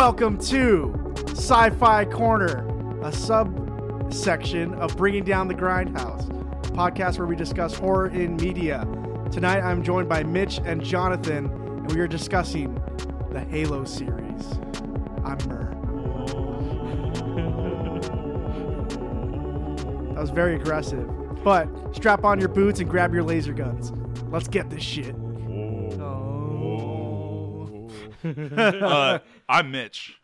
Welcome to Sci Fi Corner, a subsection of Bringing Down the Grindhouse, a podcast where we discuss horror in media. Tonight I'm joined by Mitch and Jonathan, and we are discussing the Halo series. I'm Mur. That was very aggressive. But strap on your boots and grab your laser guns. Let's get this shit. Uh, I'm Mitch.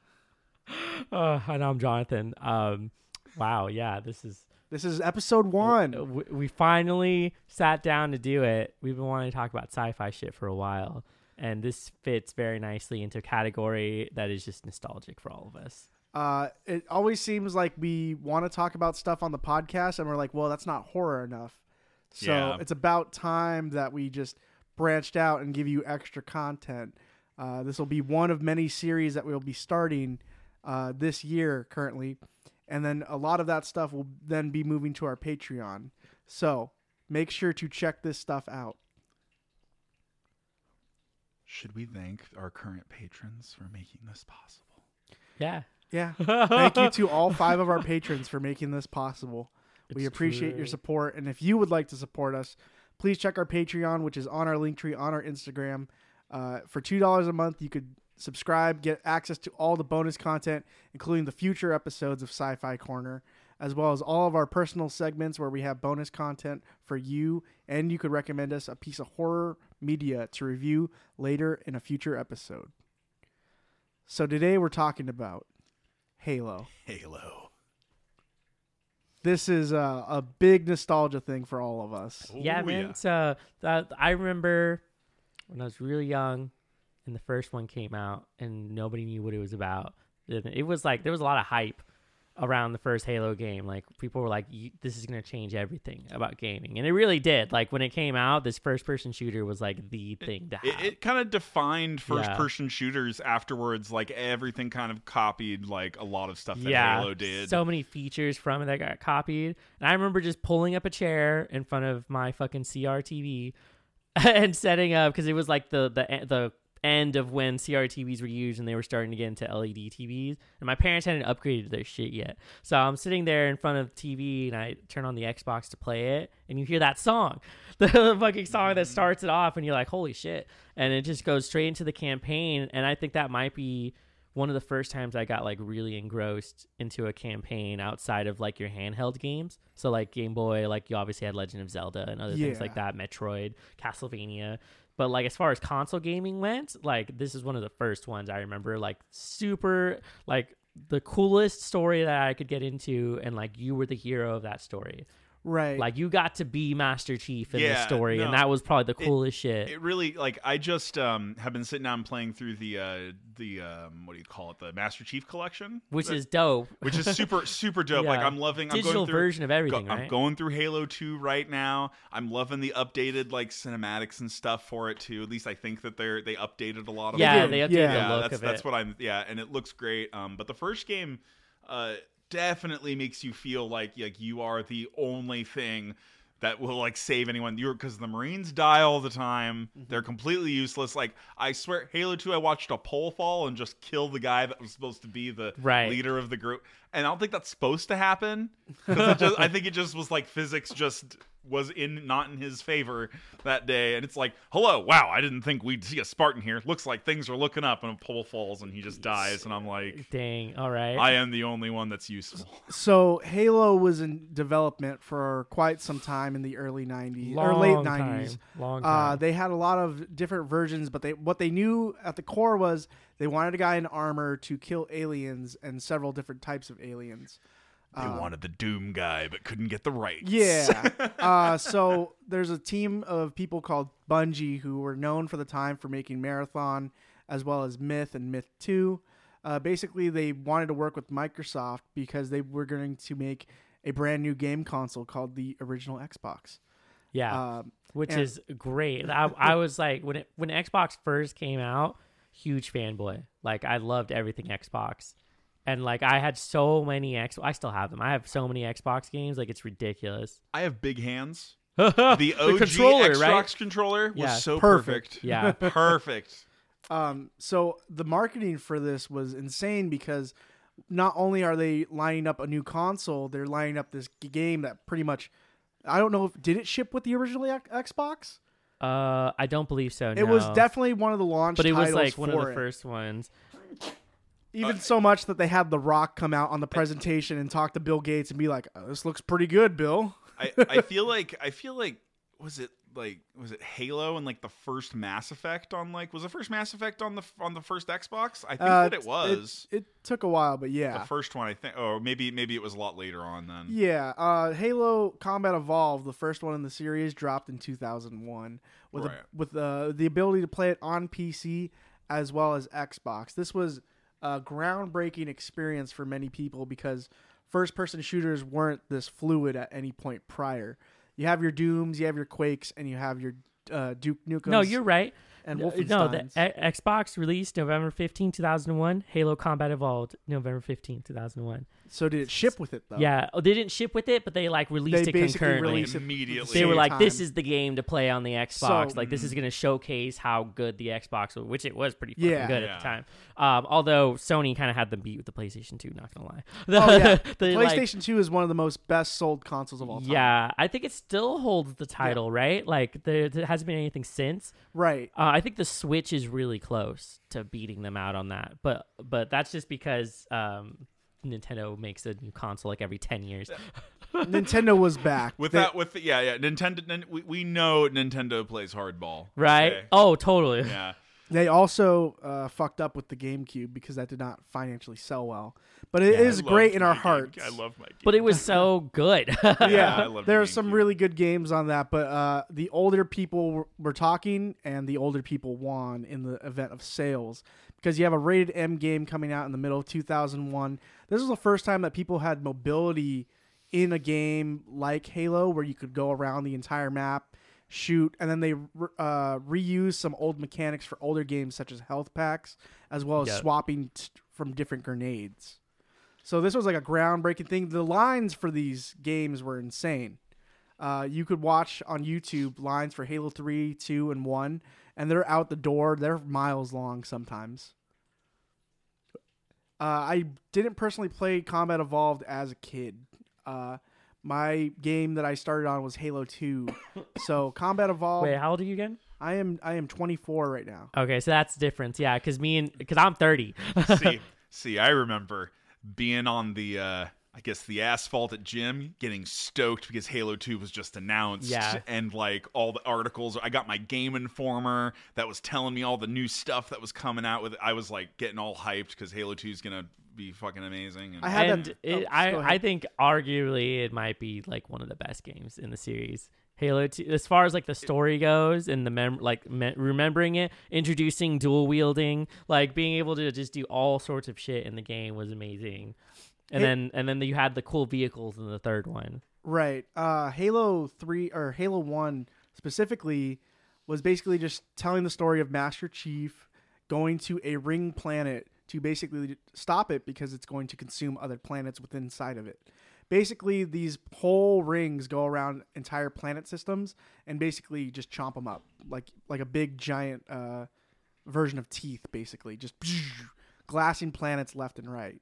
Uh, and I'm Jonathan. Um, wow, yeah, this is This is episode one. we, we finally sat down to do it. We've been wanting to talk about sci-fi shit for a while, and this fits very nicely into a category that is just nostalgic for all of us. Uh, it always seems like we want to talk about stuff on the podcast, and we're like, well, that's not horror enough. So Yeah. it's about time that we just branched out and give you extra content. Uh, this will be one of many series that we'll be starting uh, this year currently, and then a lot of that stuff will then be moving to our Patreon. So make sure to check this stuff out. Should we thank our current patrons for making this possible? Yeah, Yeah. Thank you to all five of our patrons for making this possible. we It's appreciate your support. And if you would like to support us, please check our Patreon, which is on our link tree on our Instagram. Uh, for $2 a month, you could subscribe, get access to all the bonus content, including the future episodes of Sci Fi Corner, as well as all of our personal segments where we have bonus content for you. And you could recommend us a piece of horror media to review later in a future episode. So today we're talking about Halo. Halo. This is a, a big nostalgia thing for all of us. yeah, Ooh, man. So that I remember when I was really young, and the first one came out, and nobody knew what it was about. It was like there was a lot of hype around the first Halo game. Like people were like, "This is gonna change everything about gaming," and it really did. Like when it came out, this first-person shooter was like the thing to have. It, it kind of defined Yeah. first-person shooters afterwards. Like everything kind of copied like a lot of stuff that yeah, Halo did. so many features from it that got copied. And I remember just pulling up a chair in front of my fucking CRTV and setting up because it was like the the the end of when CRTVs were used and they were starting to get into LED TVs. And my parents hadn't upgraded their shit yet. So I'm sitting there in front of TV and I turn on the Xbox to play it and you hear that song. The fucking song that mm. starts it off and you're like, "Holy shit." And it just goes straight into the campaign and I think that might be one of the first times I got like really engrossed into a campaign outside of like your handheld games. So like Game Boy, like you obviously had Legend of Zelda and other things like that, Metroid, Castlevania. But like as far as console gaming went, like this is one of the first ones I remember like super like the coolest story that I could get into and like you were the hero of that story. Right. Like you got to be Master Chief in the Yeah, story and that was probably the coolest shit. It really like I just um have been sitting down playing through the uh the um what do you call it the Master Chief collection which That- is dope. which is super super dope. Like I'm loving. I'm Digital going through, version of everything, go- I'm going through Halo 2 right now. I'm loving the updated like cinematics and stuff for it too. At least I think that they're they updated a lot of. yeah, them. they updated Yeah, the look that's of that's it. what I'm. Yeah, and it looks great. Um, but the first game, uh, definitely makes you feel like like you are the only thing that will like save anyone. You're because the Marines die all the time. Mm-hmm. They're completely useless. Like I swear, Halo Two, I watched a pole fall and just kill the guy that was supposed to be the Right. leader of the group. And I don't think that's supposed to happen. it just, I think it just was like physics just was in not in his favor that day. And it's like, hello, wow, I didn't think we'd see a Spartan here. Looks like things are looking up, and a pole falls and he just dies. And I'm like, Dang, all right. I am the only one that's useful. so Halo was in development for quite some time in the early 90s or late Long 90s. time, Long Uh, time. they had a lot of different versions, but they what they knew at the core was they wanted a guy in armor to kill aliens and several different types of aliens. They wanted the Doom guy, but couldn't get the rights. Yeah. uh, so there's a team of people called Bungie who were known for the time for making Marathon as well as Myth and Myth 2. Uh, basically, they wanted to work with Microsoft because they were going to make a brand new game console called the original Xbox. yeah, Um, which and- is great. I, I was like when it when Xbox first came out, huge fanboy. Like I loved everything Xbox. And like I had so many X I still have them. I have so many Xbox games, like it's ridiculous. I have big hands. the The OG controller, Xbox right? controller was Yeah. so Perfect. perfect. Yeah. perfect. Um, so the marketing for this was insane because not only are they lining up a new console, they're lining up this game that pretty much. I don't know if did it ship with the original Xbox. Uh, I don't believe so. It was definitely one of the launch, but it was like one of the it. first ones. Even so much that they had The Rock come out on the presentation and talk to Bill Gates and be like, oh, "This looks pretty good, Bill." I, I feel like I feel like was it like was it Halo and like the first Mass Effect on like was the first Mass Effect on the on the first Xbox? I think Uh, that it was It, took a while, but yeah, the first one. I think, or maybe maybe it was a lot later on then. Yeah, uh, Halo Combat Evolved, the first one in the series, dropped in 2001 with Right. a, with uh, the ability to play it on PC as well as Xbox. This was a groundbreaking experience for many people because first-person shooters weren't this fluid at any point prior. You have your Dooms, you have your Quakes, and you have your uh, Duke Nukem. No, you're right. and No, Wolfensteins. No, the X- Xbox released November 15, 2001. Halo Combat Evolved November 15, 2001. So did it ship with it though? Yeah, oh, they didn't ship with it, but they like released They it basically concurrently. released it Immediately. they were same like, "This is the game to play on the Xbox. So- like, this is going to showcase how good the Xbox, was, which it was pretty fucking Yeah. good Yeah. at the time. Um, although Sony kind of had them beat with the PlayStation 2. Not gonna lie. Oh yeah, The, like, PlayStation 2 is one of the most best sold consoles of all time. yeah, I think it still holds the title, right? Like, there, there hasn't been anything since. right. Uh, I think the Switch is really close to beating them out on that, but but that's just because um, Nintendo makes a new console like every ten years. Nintendo was back. With They- that, with the, yeah, yeah, Nintendo. We, we know Nintendo plays hardball, Right? okay? Oh, totally. Yeah, They also uh, fucked up with the GameCube because that did not financially sell well. But it Yeah, is great in my our game- hearts. I love my. Game. But it was so good. Yeah, I yeah, love there the are some really good games on that. But uh, the older people were, were talking, and the older people won in the event of sales because you have a rated M game coming out in the middle of 2001. This was the first time that people had mobility in a game like Halo, where you could go around the entire map, shoot, and then they uh, reuse some old mechanics for older games such as health packs, as well as Yep. swapping t- from different grenades. So this was like a groundbreaking thing. The lines for these games were insane. Uh, you could watch on YouTube lines for Halo 3, 2, and 1, and they're out the door. They're miles long sometimes. Uh, I didn't personally play Combat Evolved as a kid. Uh, my game that I started on was Halo 2. so Combat Evolved, Wait, how old are you again? I am I am 24 right now. Okay, so that's the difference. Yeah, because me and because I'm 30. see, see, I remember being on the, uh, I guess the asphalt at gym, getting stoked because Halo Two was just announced, Yeah. and like all the articles. I got my Game Informer that was telling me all the new stuff that was coming out with. I was like getting all hyped because Halo Two is gonna be fucking amazing. And I had and that- it, oh, I. I think arguably it might be like one of the best games in the series. Halo 2, as far as like the story goes and the mem like me- remembering it, introducing dual wielding, like being able to just do all sorts of shit in the game was amazing. And Hey- then and then you had the cool vehicles in the third one. Right. Uh, Halo 3 or Halo 1 specifically was basically just telling the story of Master Chief going to a ring planet to basically stop it because it's going to consume other planets within inside of it. Basically, these whole rings go around entire planet systems and basically just chomp them up like like a big giant uh, version of teeth, basically just glassing planets left and right.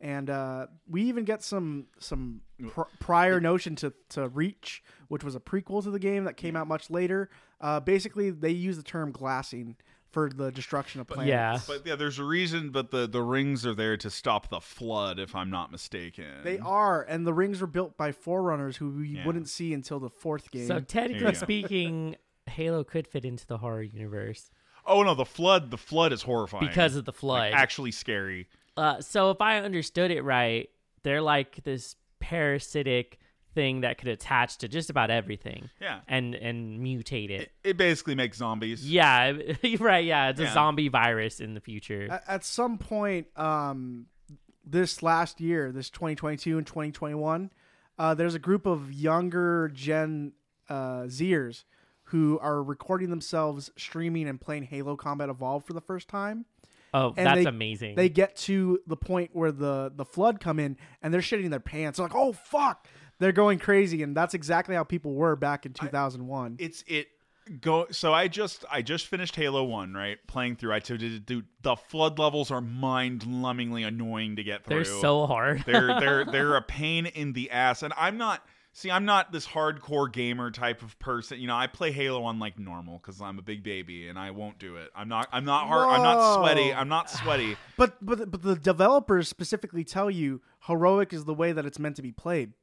And uh, we even get some some pr- prior notion to, to Reach, which was a prequel to the game that came out much later. Uh, basically, they use the term glassing for the destruction of planets. Yeah. But yeah, there's a reason. But the the rings are there to stop the flood, if I'm not mistaken. They are, and the rings were built by forerunners who we Yeah. wouldn't see until the fourth game. So There you technically go. speaking, Halo could fit into the horror universe Oh no, the flood. The flood is horrifying because of the flood. Like, actually scary. Uh, so if I understood it right, they're like this parasitic thing that could attach to just about everything Yeah. and and mutate it. It, it basically makes zombies. Yeah, right. Yeah, it's a zombie virus in the future. at, at some point um, this last year, this 2022 and 2021, uh, there's a group of younger Gen uh, Zers who are recording themselves streaming and playing Halo Combat Evolved for the first time. oh, and that's they- amazing. They get to the point where the the flood come in and they're shitting their pants. They're like, "Oh fuck!" They're going crazy, and that's exactly how people were back in 2001. It's it. go so i just i just finished halo 1 right playing through i told you dude the flood levels are mind-numbingly annoying to get through They're so hard. they're they're they're a pain in the ass and i'm not see i'm not this hardcore gamer type of person you know i play halo on like normal because i'm a big baby and i won't do it i'm not i'm not hard i'm not sweaty i'm not sweaty But but but the developers specifically tell you heroic is the way that it's meant to be played.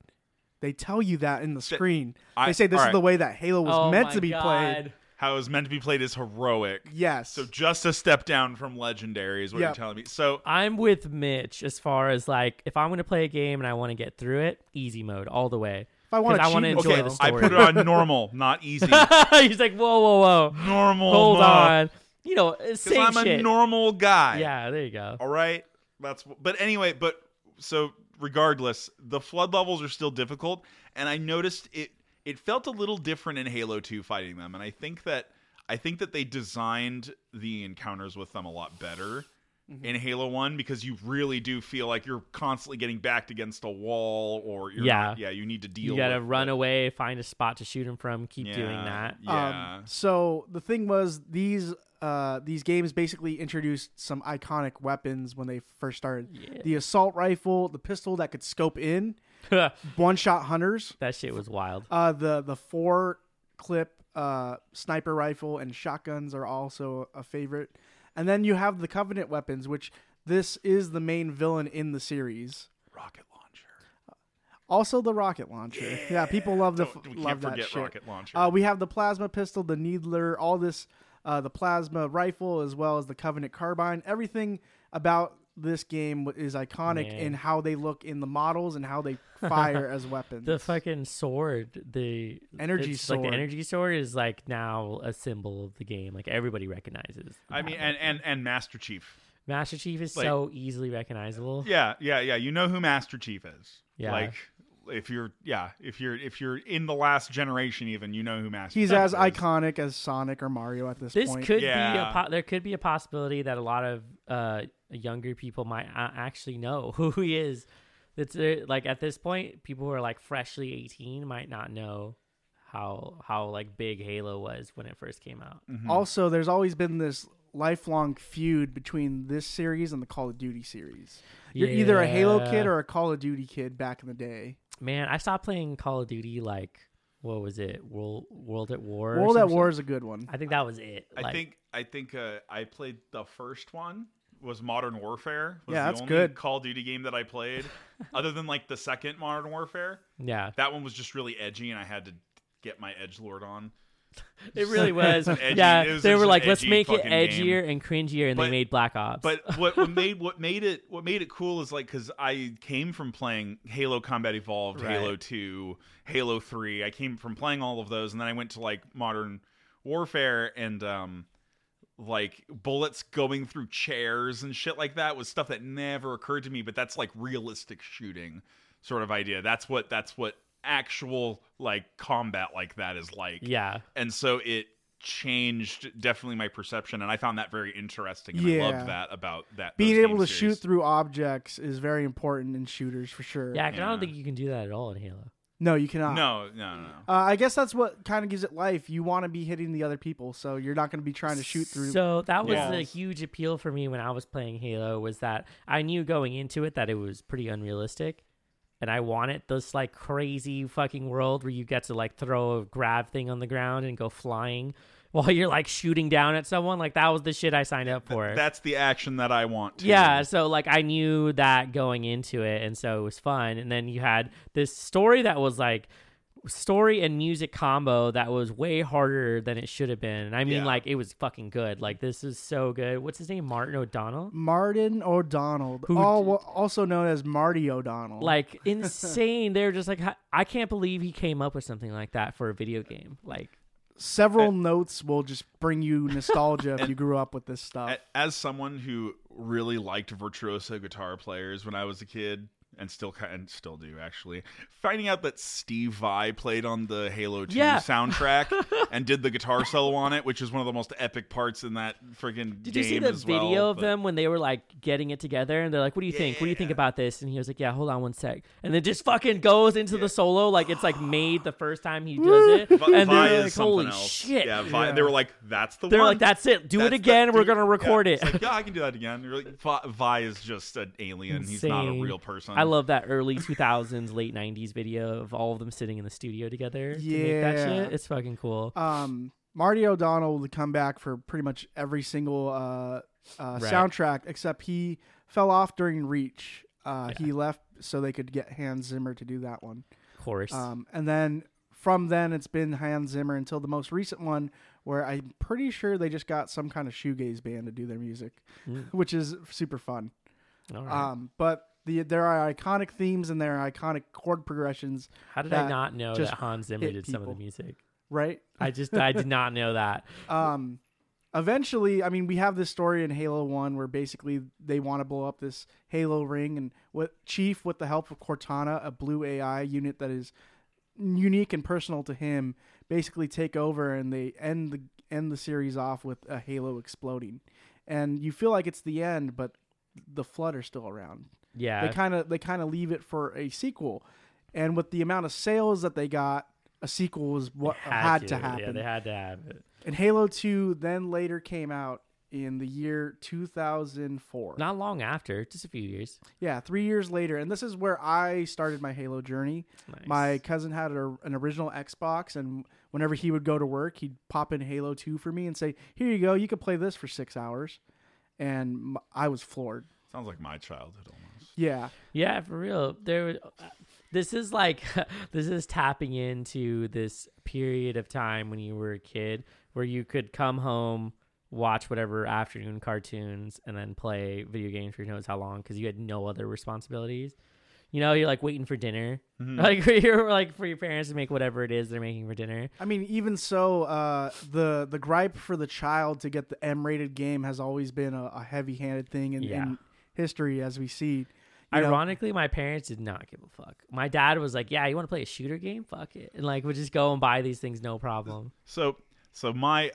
They tell you that in the screen. I- they say this all is the way that Halo was oh meant my to be God. played. how it was meant to be played is heroic Yes. so just a step down from legendary is what Yep. you're telling me so I'm with Mitch as far as like if I'm gonna play a game and I want to get through it, easy mode all the way. if I want 'cause to I wanna cheat, enjoy okay the i put it on normal not easy He's like, whoa, whoa, whoa, normal hold mode. on. You know, Because same I'm a normal guy. yeah, there you go. All right. That's. But anyway. But so regardless, the flood levels are still difficult, and I noticed it. It felt a little different in Halo 2 fighting them, and I think that I think that they designed the encounters with them a lot better Mm-hmm. in Halo 1 because you really do feel like you're constantly getting backed against a wall or you're Yeah. not, yeah, you need to deal with You gotta with run it. away, find a spot to shoot him from, keep doing that. Yeah. Um, so the thing was these uh, these games basically introduced some iconic weapons when they first started. Yeah. The assault rifle, the pistol that could scope in, one shot hunters, that shit was wild. uh, the the four clip uh, sniper rifle and shotguns are also a favorite. And then you have the Covenant weapons, which this is the main villain in the series. rocket launcher. Also the rocket launcher. Yeah, people love the Don't- we love can't that forget shit. rocket launcher. Uh, we have the plasma pistol, the needler, all this, uh, the plasma rifle, as well as the Covenant carbine. Everything about this game is iconic Man. in how they look in the models and how they fire as weapons. The fucking sword, the Energy it's Like sword. the energy sword is like now a symbol of the game. Like everybody recognizes. I mean, and, and and Master Chief. Master Chief is like- so easily recognizable. Yeah, yeah, yeah. You know who Master Chief is. Yeah. Like if you're yeah, if you're if you're in the last generation even, you know who Master He's Chief as is. iconic as Sonic or Mario at this, This point. could be a po- there could be a possibility that a lot of uh, younger people might uh, actually know who he is. It's uh, like at this point, people who are like freshly eighteen might not know how how like big Halo was when it first came out. Mhm. Also, there's always been this lifelong feud between this series and the Call of Duty series. You're either a Halo kid or a Call of Duty kid back in the day. Man. I stopped playing Call of Duty like what was it? World World at War. or World at? War is a good one. I think that was it. I Like, think I think uh, I played the first one was Modern Warfare. Was Yeah, the that's only good. Call of Duty game that I played, other than like the second Modern Warfare. yeah, That one was just really edgy, and I had to get my edge lord on. it really was. Edgy- yeah, it was they were like, let's make it fucking game. edgier and cringier, and But- they made Black Ops. But what, what made what made it what made it cool is like because I came from playing Halo Combat Evolved, Right. Halo Two, Halo Three. I came from playing all of those, and then I went to like Modern Warfare and um like bullets going through chairs and shit like that was stuff that never occurred to me. But that's like realistic shooting sort of idea. That's what that's what actual like combat like that is like yeah, and so it changed definitely my perception and i found that very interesting and i Yeah. loved that about that Being able to series. shoot through objects is very important in shooters for sure. yeah. 'cause I don't think you can do that at all in Halo. No, you cannot. no no no Uh, I guess that's what kind of gives it life. You want to be hitting the other people, so you're not going to be trying to shoot through. So that was the walls. huge appeal for me when I was playing Halo was that I knew going into it that it was pretty unrealistic. And I wanted this like crazy fucking world where you get to like throw a grab thing on the ground and go flying while you're like shooting down at someone. Like that was the shit I signed up for. that's the action that i want to. Yeah, so like I knew that going into it, and so it was fun. And then you had this story that was like story and music combo that was way harder than it should have been. And I mean, Yeah. like it was fucking good. Like this is so good. What's his name? Martin O'Donnell. Martin O'Donnell, Who- all, also known as Marty O'Donnell. Like insane. They're just like I can't believe he came up with something like that for a video game. Like several Uh, notes will just bring you nostalgia if you grew up with this stuff. As someone who really liked virtuoso guitar players when i was a kid and still and still do actually. Finding out that Steve Vai played on the Halo 2 Yeah. soundtrack and did the guitar solo on it, which is one of the most epic parts in that friggin' Did you see the video well, of but- them when they were like getting it together and they're like, "What do you think? What do you think about this?" And he was like, "Yeah, hold on one sec," and then just fucking goes into the solo like it's like made the first time he does it, and they're like, "Holy else. shit!" Yeah, Vai, Yeah. they were like, "That's the They're one." like, "That's it. Do That's it the- again. We're gonna record yeah. it." Like, yeah, I can do that again. You're like, Vai, Vai is just an alien. He's not a real person. I love that early 2000s, late 90s video of all of them sitting in the studio together to make that Yeah. shit. It's fucking cool. um, Marty O'Donnell would come back for pretty much every single uh, uh, Right. soundtrack, except he fell off during Reach. Uh, Yeah. He left so they could get Hans Zimmer to do that one. Of course. Um, and then from then, it's been Hans Zimmer until the most recent one, where I'm pretty sure they just got some kind of shoegaze band to do their music, Mm. which is super fun. all right. Um, but the there are iconic themes and there are iconic chord progressions, How did I not know that Hans Zimmer did some of the music? right? I just I did not know that. um eventually i mean we have this story in halo 1 where basically they want to blow up this halo ring and what chief with the help of cortana a blue ai unit that is unique and personal to him basically take over and they end the end the series off with a halo exploding and you feel like it's the end but the flood are still around Yeah. they kind of they kind of leave it for a sequel and with the amount of sales that they got a sequel was what They had, to, Yeah, happen Yeah, they had to have it. and Halo 2 then later came out in the year 2004. Not long after, just a few years. yeah, three years later. And this is where I started my Halo journey. Nice. My cousin had a, an original Xbox, and whenever he would go to work, he'd pop in Halo 2 for me and say, Here you go, you can play this for six hours. And m- I was floored. Sounds like my childhood almost. Yeah. Yeah, for real. There, this is like this is tapping into this period of time when you were a kid where you could come home, watch whatever afternoon cartoons, and then play video games for who knows how long because you had no other responsibilities. You know, you're like waiting for dinner, Mhm. like you're like for your parents to make whatever it is they're making for dinner. I mean, even so, uh, the the gripe for the child to get the M-rated game has always been a, a heavy-handed thing in, Yeah. in history, as we see. You know, Ironically, my parents did not give a fuck. My dad was like, "Yeah, you want to play a shooter game? Fuck it," and like would just go and buy these things, no problem. So so my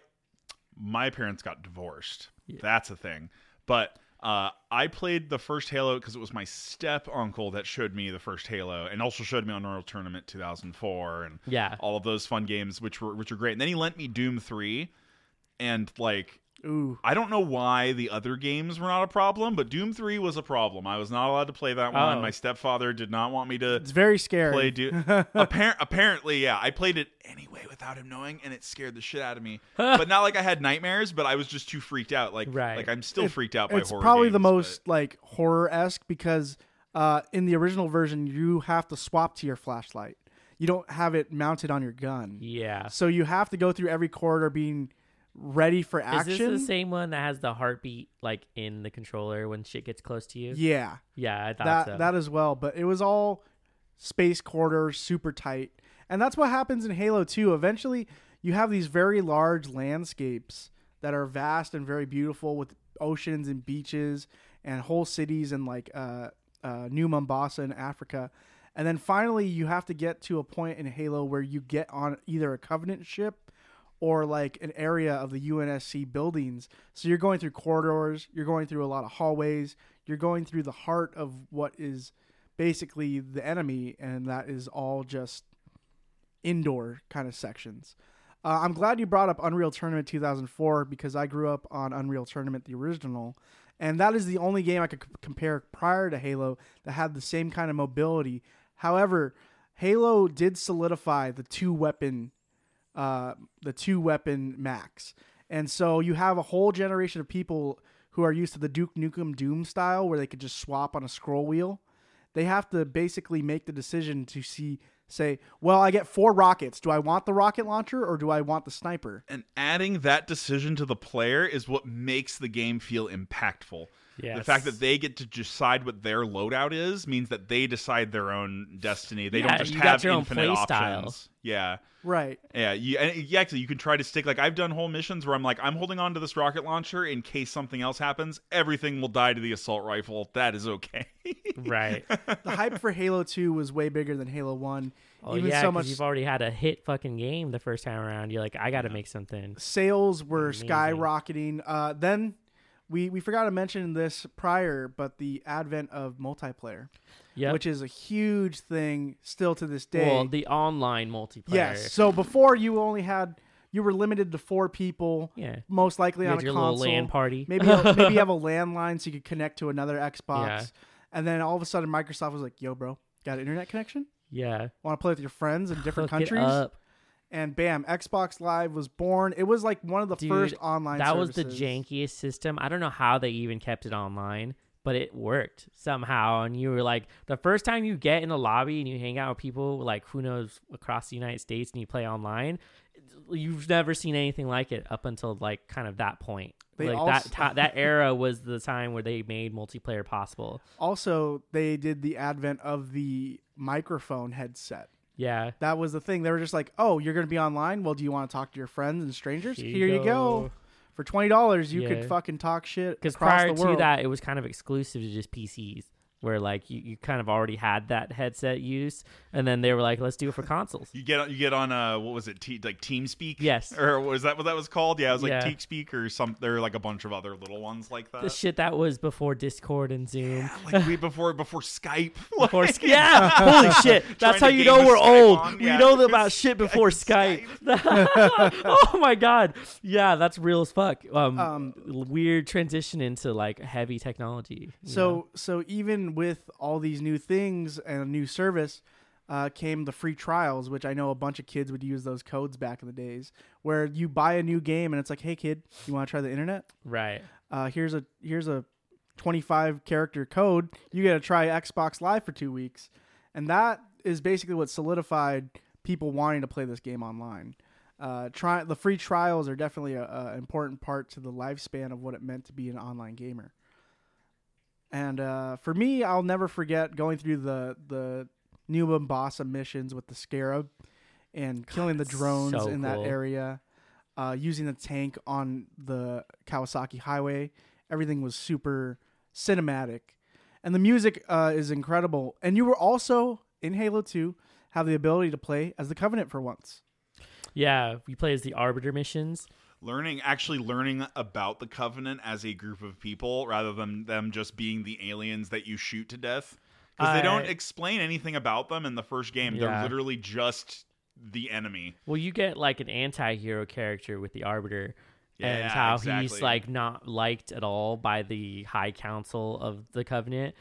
my parents got divorced. Yeah. That's a thing. But uh, I played the first Halo because it was my step uncle that showed me the first Halo, and also showed me on Unreal Tournament 2004 and Yeah, all of those fun games, which were which were great. And then he lent me Doom 3, and like ooh, I don't know why the other games were not a problem, but Doom 3 was a problem. I was not allowed to play that one. Oh. My stepfather did not want me to it's very scary. play Doom. Appar- apparently, yeah, I played it anyway without him knowing, and it scared the shit out of me. but not like I had nightmares, but I was just too freaked out. Like, Right. like I'm still It- freaked out by it's horror. It's probably the games, but- most like horror esque because uh, in the original version you have to swap to your flashlight. You don't have it mounted on your gun, yeah. so you have to go through every corridor being ready for action. Is this the same one that has the heartbeat like in the controller when shit gets close to you? Yeah, Yeah, I thought that so. that as well. But it was all space corridors, super tight, and that's what happens in Halo 2. Eventually, you have these very large landscapes that are vast and very beautiful with oceans and beaches and whole cities and like uh, uh, New Mombasa in Africa. And then finally, you have to get to a point in Halo where you get on either a Covenant ship or like an area of the UNSC buildings. So you're going through corridors, you're going through a lot of hallways, you're going through the heart of what is basically the enemy, and that is all just indoor kind of sections. Uh, I'm glad you brought up Unreal Tournament 2004 because I grew up on Unreal Tournament, the original, and that is the only game I could c- compare prior to Halo that had the same kind of mobility. However, Halo did solidify the two weapon, uh, the two weapon max, and so you have a whole generation of people who are used to the Duke Nukem Doom style, where they could just swap on a scroll wheel. They have to basically make the decision to see, say, well, I get four rockets. Do I want the rocket launcher or do I want the sniper? and adding that decision to the player is what makes the game feel impactful. The fact that they get to decide what their loadout is means that they decide their own destiny. They Yeah, don't just you got have your own infinite play style. options. Yeah. Right. Yeah, you, and yeah, actually, you can try to stick. Like I've done whole missions where I'm like, I'm holding on to this rocket launcher in case something else happens. Everything will die to the assault rifle. That is okay. right. The hype for Halo 2 was way bigger than Halo 1. Oh Even yeah, so 'cause much you've already had a hit fucking game the first time around. You're like, I got to Yeah. make something. sales were Amazing. skyrocketing. Uh, then we we forgot to mention this prior, but the advent of multiplayer, Yeah. which is a huge thing still to this day. well, the online multiplayer. yes. So before you only had you were limited to four people, Yeah. most likely You on a your console. little LAN party. maybe you- maybe you have a landline so you could connect to another Xbox. Yeah. And then all of a sudden, Microsoft was like, "Yo, bro, got an internet connection? yeah. Want to play with your friends in different Hook it countries?" up. And bam, Xbox Live was born. It was like one of the Dude, first online. That was the jankiest system. I don't know how they even kept it online, but it worked somehow. And you were like, the first time you get in a lobby and you hang out with people like who knows across the United States and you play online, you've never seen anything like it up until like kind of that point. They like also- that that era was the time where they made multiplayer possible. Also, they did the advent of the microphone headset. Yeah. That was the thing. They were just like, "Oh, you're going to be online. Well, do you want to talk to your friends and strangers? Here Here, you go. For twenty dollars, you Yeah. could fucking talk shit Because prior to that, it was kind of exclusive to just PCs, where like you, you kind of already had that headset use, and then they were like, let's do it for consoles. You get you get on uh what was it Te- like TeamSpeak? Yes. Or was that what that was called? Yeah, it was like Yeah. TeamSpeak or some. There are like a bunch of other little ones like that. the shit that was before Discord and Zoom. like way before before Skype. Before Like- Sky- yeah, holy shit! That's how you know we're Skype old. on, We yeah. know about shit before Skype. Skype. oh my god, yeah, that's real as fuck. Um, Um, weird transition into like heavy technology. So know? so even with all these new things and a new service, uh, came the free trials, which I know a bunch of kids would use those codes back in the days, where you buy a new game and it's like, "Hey kid, you want to try the internet? right, Uh, here's a here's a 25 character code. You got to try Xbox Live for two weeks," and that is basically what solidified people wanting to play this game online. Uh, try the free trials are definitely a, a important part to the lifespan of what it meant to be an online gamer. And uh, for me, I'll never forget going through the the New Mombasa missions with the Scarab and killing the drones so in that area, uh, using the tank on the Kawasaki Highway. Everything was super cinematic, and the music uh, is incredible. And you were also in Halo Two have the ability to play as the Covenant for once. yeah, we play as the Arbiter missions. Learning actually learning about the covenant as a group of people rather than them just being the aliens that you shoot to death. Because they don't explain anything about them in the first game. Yeah. they're literally just the enemy. Well, you get like an anti-hero character with the Arbiter, and Yeah, how he's like not liked at all by the High Council of the Covenant,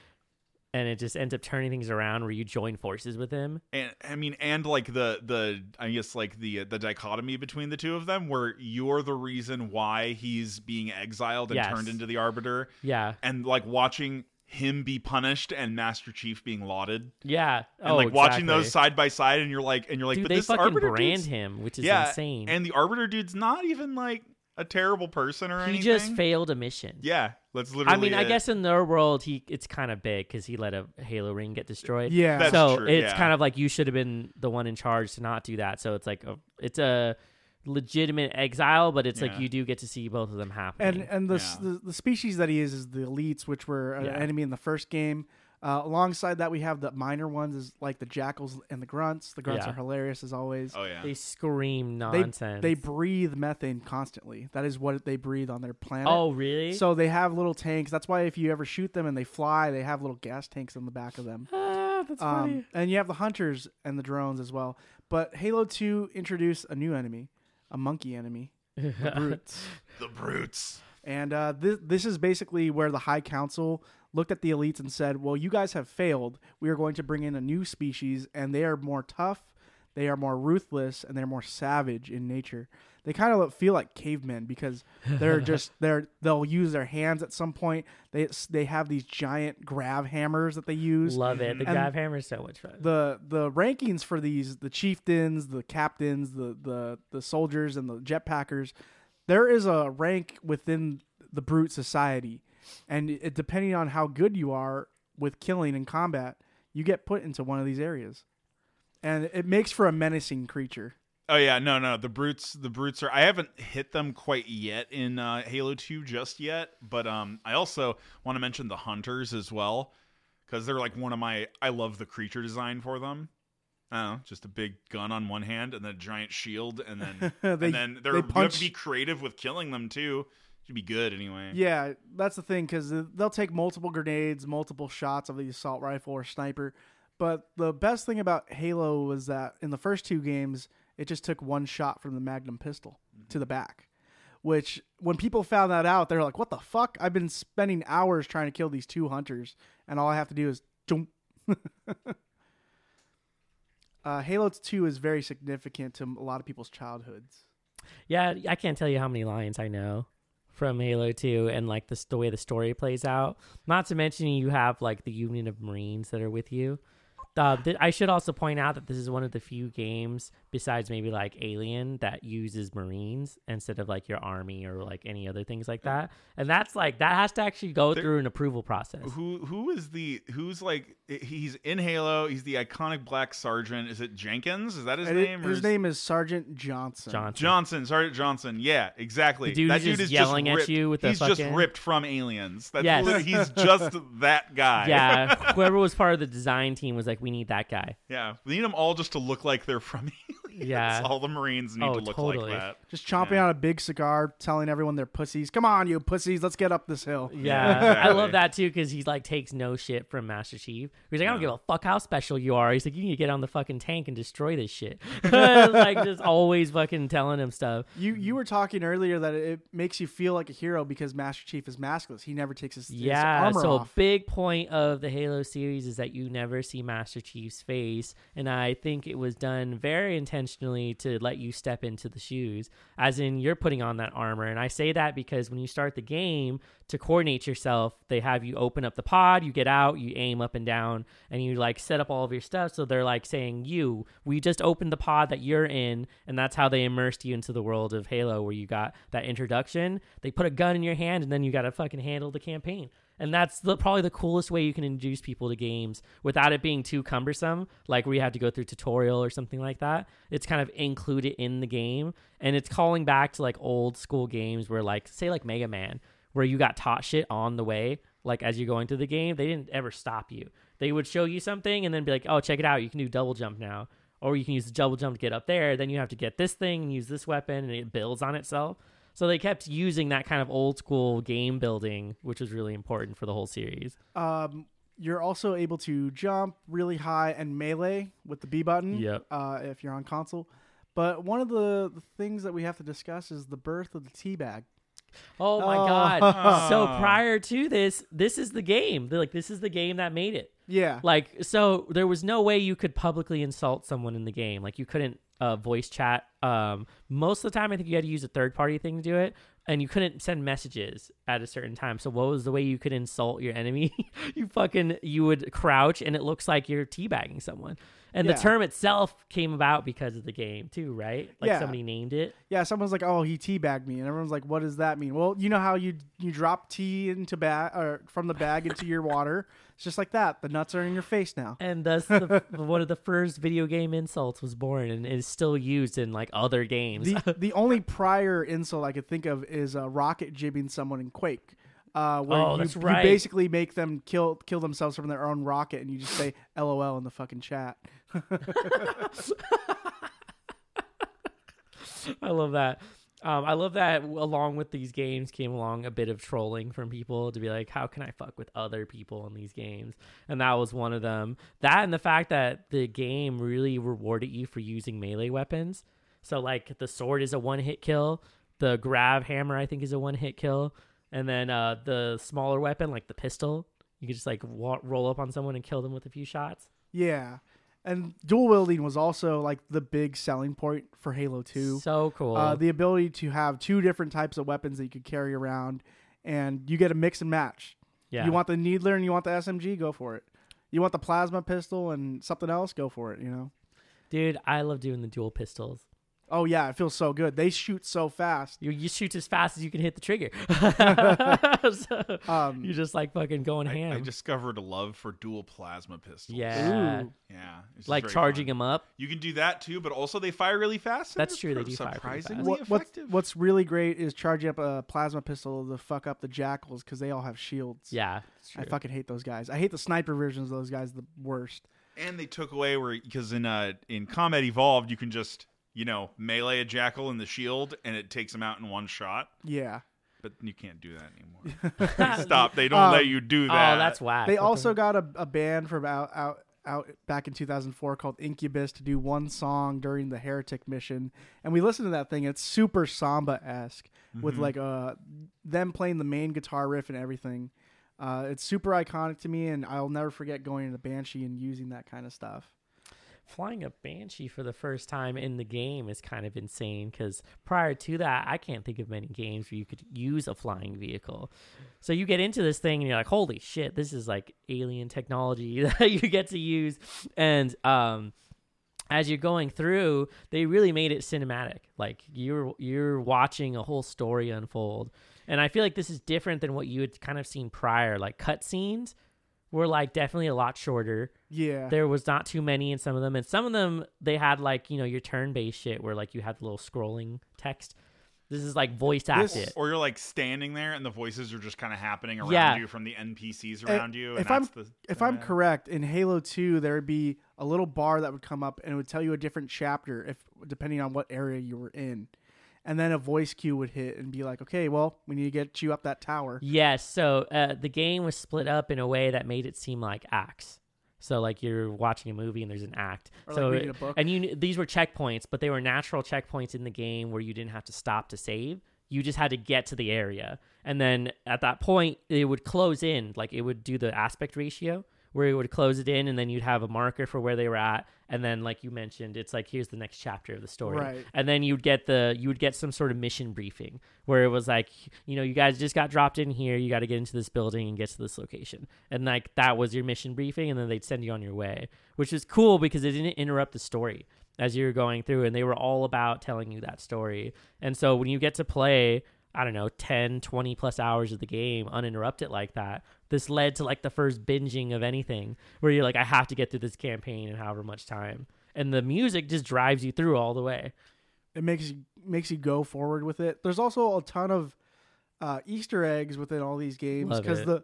and it just ends up turning things around where you join forces with him. and i mean and like the the i guess like the the dichotomy between the two of them where you're the reason why he's being exiled and Yes. turned into the arbiter Yeah, and like watching him be punished and master chief being lauded yeah. and oh, like watching those side by side and you're like and you're like Dude, but they this fucking arbiter brand him, which is yeah, insane. And the Arbiter dude's not even like a terrible person or he anything. just failed a mission. Yeah, that's literally. I mean, I guess in their world, he it's kind of big because he let a Halo ring get destroyed. Yeah, That's so true, it's yeah. kind of like you should have been the one in charge to not do that. So it's like a, it's a legitimate exile, but it's Yeah. like you do get to see both of them happen. and and the, Yeah. the the species that he is is the elites, which were an Yeah. enemy in the first game. Uh, alongside that, we have the minor ones, is like the jackals and the grunts. The grunts Yeah. are hilarious as always. Oh yeah. they scream They- nonsense. They breathe methane constantly. That is what they breathe on their planet. oh really? So they have little tanks. That's why if you ever shoot them and they fly, they have little gas tanks on the back of them. ah, that's Um, funny. and you have the hunters and the drones as well. But Halo 2 introduced a new enemy, a monkey enemy, the brutes. the brutes. And uh, this, this is basically where the High Council looked at the elites and said, Well, you guys have failed. We are going to bring in a new species, and they are more tough, they are more ruthless, and they're more savage in nature. They kind of feel like cavemen because they're just they're they'll use their hands at some point. They they have these giant grav hammers that they use. Love it. The and Grav Hammer is so much fun. the the rankings for these the chieftains, the captains, the the the soldiers, and the jetpackers, there is a rank within the brute society, and it, depending on how good you are with killing and combat, you get put into one of these areas, and it makes for a menacing creature. Oh yeah, no, no. The brutes, the brutes are. I haven't hit them quite yet in uh, Halo Two just yet, but um, I also want to mention the hunters as well because they're like one of my. I love the creature design for them. I don't know, just a big gun on one hand and then a giant shield, and then They- and then they're, they you have punch- to be creative with killing them too. Should be good anyway. Yeah, that's the thing because they'll take multiple grenades, multiple shots of the assault rifle or sniper. But the best thing about Halo was that in the first two games, it just took one shot from the Magnum pistol to the back. Which, when people found that out, they're like, "What the fuck? I've been spending hours trying to kill these two hunters, and all I have to do is jump." uh, Halo Two is very significant to a lot of people's childhoods. Yeah, I can't tell you how many lines I know from Halo 2 and like the, the way the story plays out. Not to mention you have like the Union of Marines that are with you. Uh, th- I should also point out that this is one of the few games, besides maybe like Alien, that uses Marines instead of like your army or like any other things like hmm. that. And that's like that has to actually go There- through an approval process. Who who is the who's like he's in Halo? He's the iconic black sergeant. Is it Jenkins? Is that his uh, And name? or his is- name is Sergeant Johnson. Johnson. Johnson, Sergeant Johnson. Yeah, exactly. Dude that dude is yelling just at you with the He's just ripped from Aliens. That's Yes. he's just that guy. yeah, whoever was part of the design team was like, we need that guy. yeah. We need them all just to look like they're from Aliens. Yeah. all the Marines need Oh, to look totally. like that. Just chomping Yeah. on a big cigar, telling everyone they're pussies. Come on, you pussies, let's get up this hill. Yeah, I love that too because he's like takes no shit from Master Chief. He's like, I don't give a fuck how special you are. He's like, you need to get on the fucking tank and destroy this shit. like just always fucking telling him stuff. You you were talking earlier that it makes you feel like a hero because Master Chief is maskless. He never takes his, his Yeah, armor so a off. big point of the Halo series is that you never see Master Chief's face, and I think it was done very intentionally to let you step into the shoes, as in you're putting on that armor. And I say that because when you start the game to coordinate yourself, they have you open up the pod, you get out, you aim up and down, and you like set up all of your stuff. So they're like saying, "You, we just opened the pod that you're in," and that's how they immersed you into the world of Halo, where you got that introduction. They put a gun in your hand, and then you got to fucking handle the campaign. And that's the, probably the coolest way you can introduce people to games without it being too cumbersome, like where you have to go through tutorial or something like that. It's kind of included in the game, and it's calling back to like old school games where, like, say, like Mega Man, where you got taught shit on the way, like as you're going through the game. They didn't ever stop you. They would show you something and then be like, "Oh, check it out! You can do double jump now." Or you can use the double jump to get up there. Then you have to get this thing and use this weapon, and it builds on itself. So they kept using that kind of old school game building, which was really important for the whole series. Um, you're also able to jump really high and melee with the B button. Yep. Uh, if you're on console. But one of the, the things that we have to discuss is the birth of the teabag. Oh my Oh. god! So prior to this, this is the game. They're like, this is the game that made it. Yeah. Like, so there was no way you could publicly insult someone in the game. Like, you couldn't uh, voice chat. Um, most of the time, I think you had to use a third party thing to do it, and you couldn't send messages at a certain time. So, what was the way you could insult your enemy? you fucking you would crouch, and it looks like you're teabagging someone. And Yeah. the term itself came about because of the game too, right? Like Yeah. somebody named it. Yeah, someone's like, "Oh, he teabagged me," and everyone's like, "What does that mean?" Well, you know how you you drop tea into bag or from the bag into your water. It's just like that. The nuts are in your face now. and thus the, one of the first video game insults was born and is still used in like other games. The the only prior insult I could think of is uh, rocket gibbing someone in Quake. Uh, where Oh, you, that's you right. basically make them kill kill themselves from their own rocket, and you just say "LOL" in the fucking chat. I love that. Um, I love that along with these games came along a bit of trolling from people to be like, how can I fuck with other people in these games? And that was one of them. That and the fact that the game really rewarded you for using melee weapons. So like the sword is a one hit kill, the grab hammer I think is a one hit kill, and then uh, the smaller weapon like the pistol, you could just like wa- roll up on someone and kill them with a few shots. Yeah, and dual wielding was also like the big selling point for Halo Two. So cool. Uh, the ability to have two different types of weapons that you could carry around, and you get a mix and match. yeah. You want the needler and you want the SMG, go for it. You want the plasma pistol and something else, go for it. You know. Dude, I love doing the dual pistols. Oh yeah, it feels so good. They shoot so fast. You you shoot as fast as you can hit the trigger. so Um, you're just like fucking going I, ham. I discovered a love for dual plasma pistols. yeah. Ooh. yeah, it's Like charging fun. them up. You can do that too, but also they fire really fast. That's true, they pro- do fire pretty fast. surprisingly what, what's, effective. what's really great is charging up a plasma pistol to fuck up the jackals because they all have shields. Yeah. it's I fucking hate those guys. I hate the sniper versions of those guys the worst. and they took away where because in uh in Combat Evolved you can just you know melee a jackal in the shield and it takes him out in one shot. Yeah. But you can't do that anymore. Stop! They don't Um, let you do that. Oh, that's whack. They also got a, a band from out, out out back in 2004 called Incubus to do one song during the Heretic mission, and we listened to that thing. It's super samba esque with Mm-hmm. like uh them playing the main guitar riff and everything. Uh, it's super iconic to me, and I'll never forget going into Banshee and using that kind of stuff. Flying a banshee for the first time in the game is kind of insane because prior to that i can't think of many games where you could use a flying vehicle. So you get into this thing and you're like holy shit this is like alien technology that you get to use. And um as you're going through they really made it cinematic. Like you're you're watching a whole story unfold. And i feel like this is different than what you had kind of seen prior like cutscenes were like definitely a lot shorter Yeah, there was not too many in some of them and some of them they had like you know your turn-based shit where like you had the little scrolling text this is like voice This- acted or you're like standing there and the voices are just kind of happening around Yeah. you from the NPCs eh, around you. And if I'm- the, if the I'm correct, in Halo 2, there would be a little bar that would come up and it would tell you a different chapter if depending on what area you were in. And then a voice cue would hit and be like, "Okay, well, we need to get you up that tower." yes so uh, the game was split up in a way that made it seem like acts. So like you're watching a movie and there's an act. Or, like, so reading it- a book. and you these were checkpoints but they were natural checkpoints in the game where you didn't have to stop to save. You just had to get to the area. And then at that point it would close in. Like it would do the aspect ratio where it would close it in and then you'd have a marker for where they were at and then like you mentioned it's like here's the next chapter of the story. Right. and then you'd get the you would get some sort of mission briefing where it was like you know you guys just got dropped in here. You got to get into this building and get to this location. And like that was your mission briefing and then they'd send you on your way which is cool because it didn't interrupt the story as you were going through and they were all about telling you that story. And so when you get to play I don't know, 10, 20 plus hours of the game uninterrupted like that. This led to like the first binging of anything where you're like, I have to get through this campaign in however much time. And the music just drives you through all the way. It makes you makes you go forward with it. There's also a ton of uh, Easter eggs within all these games because the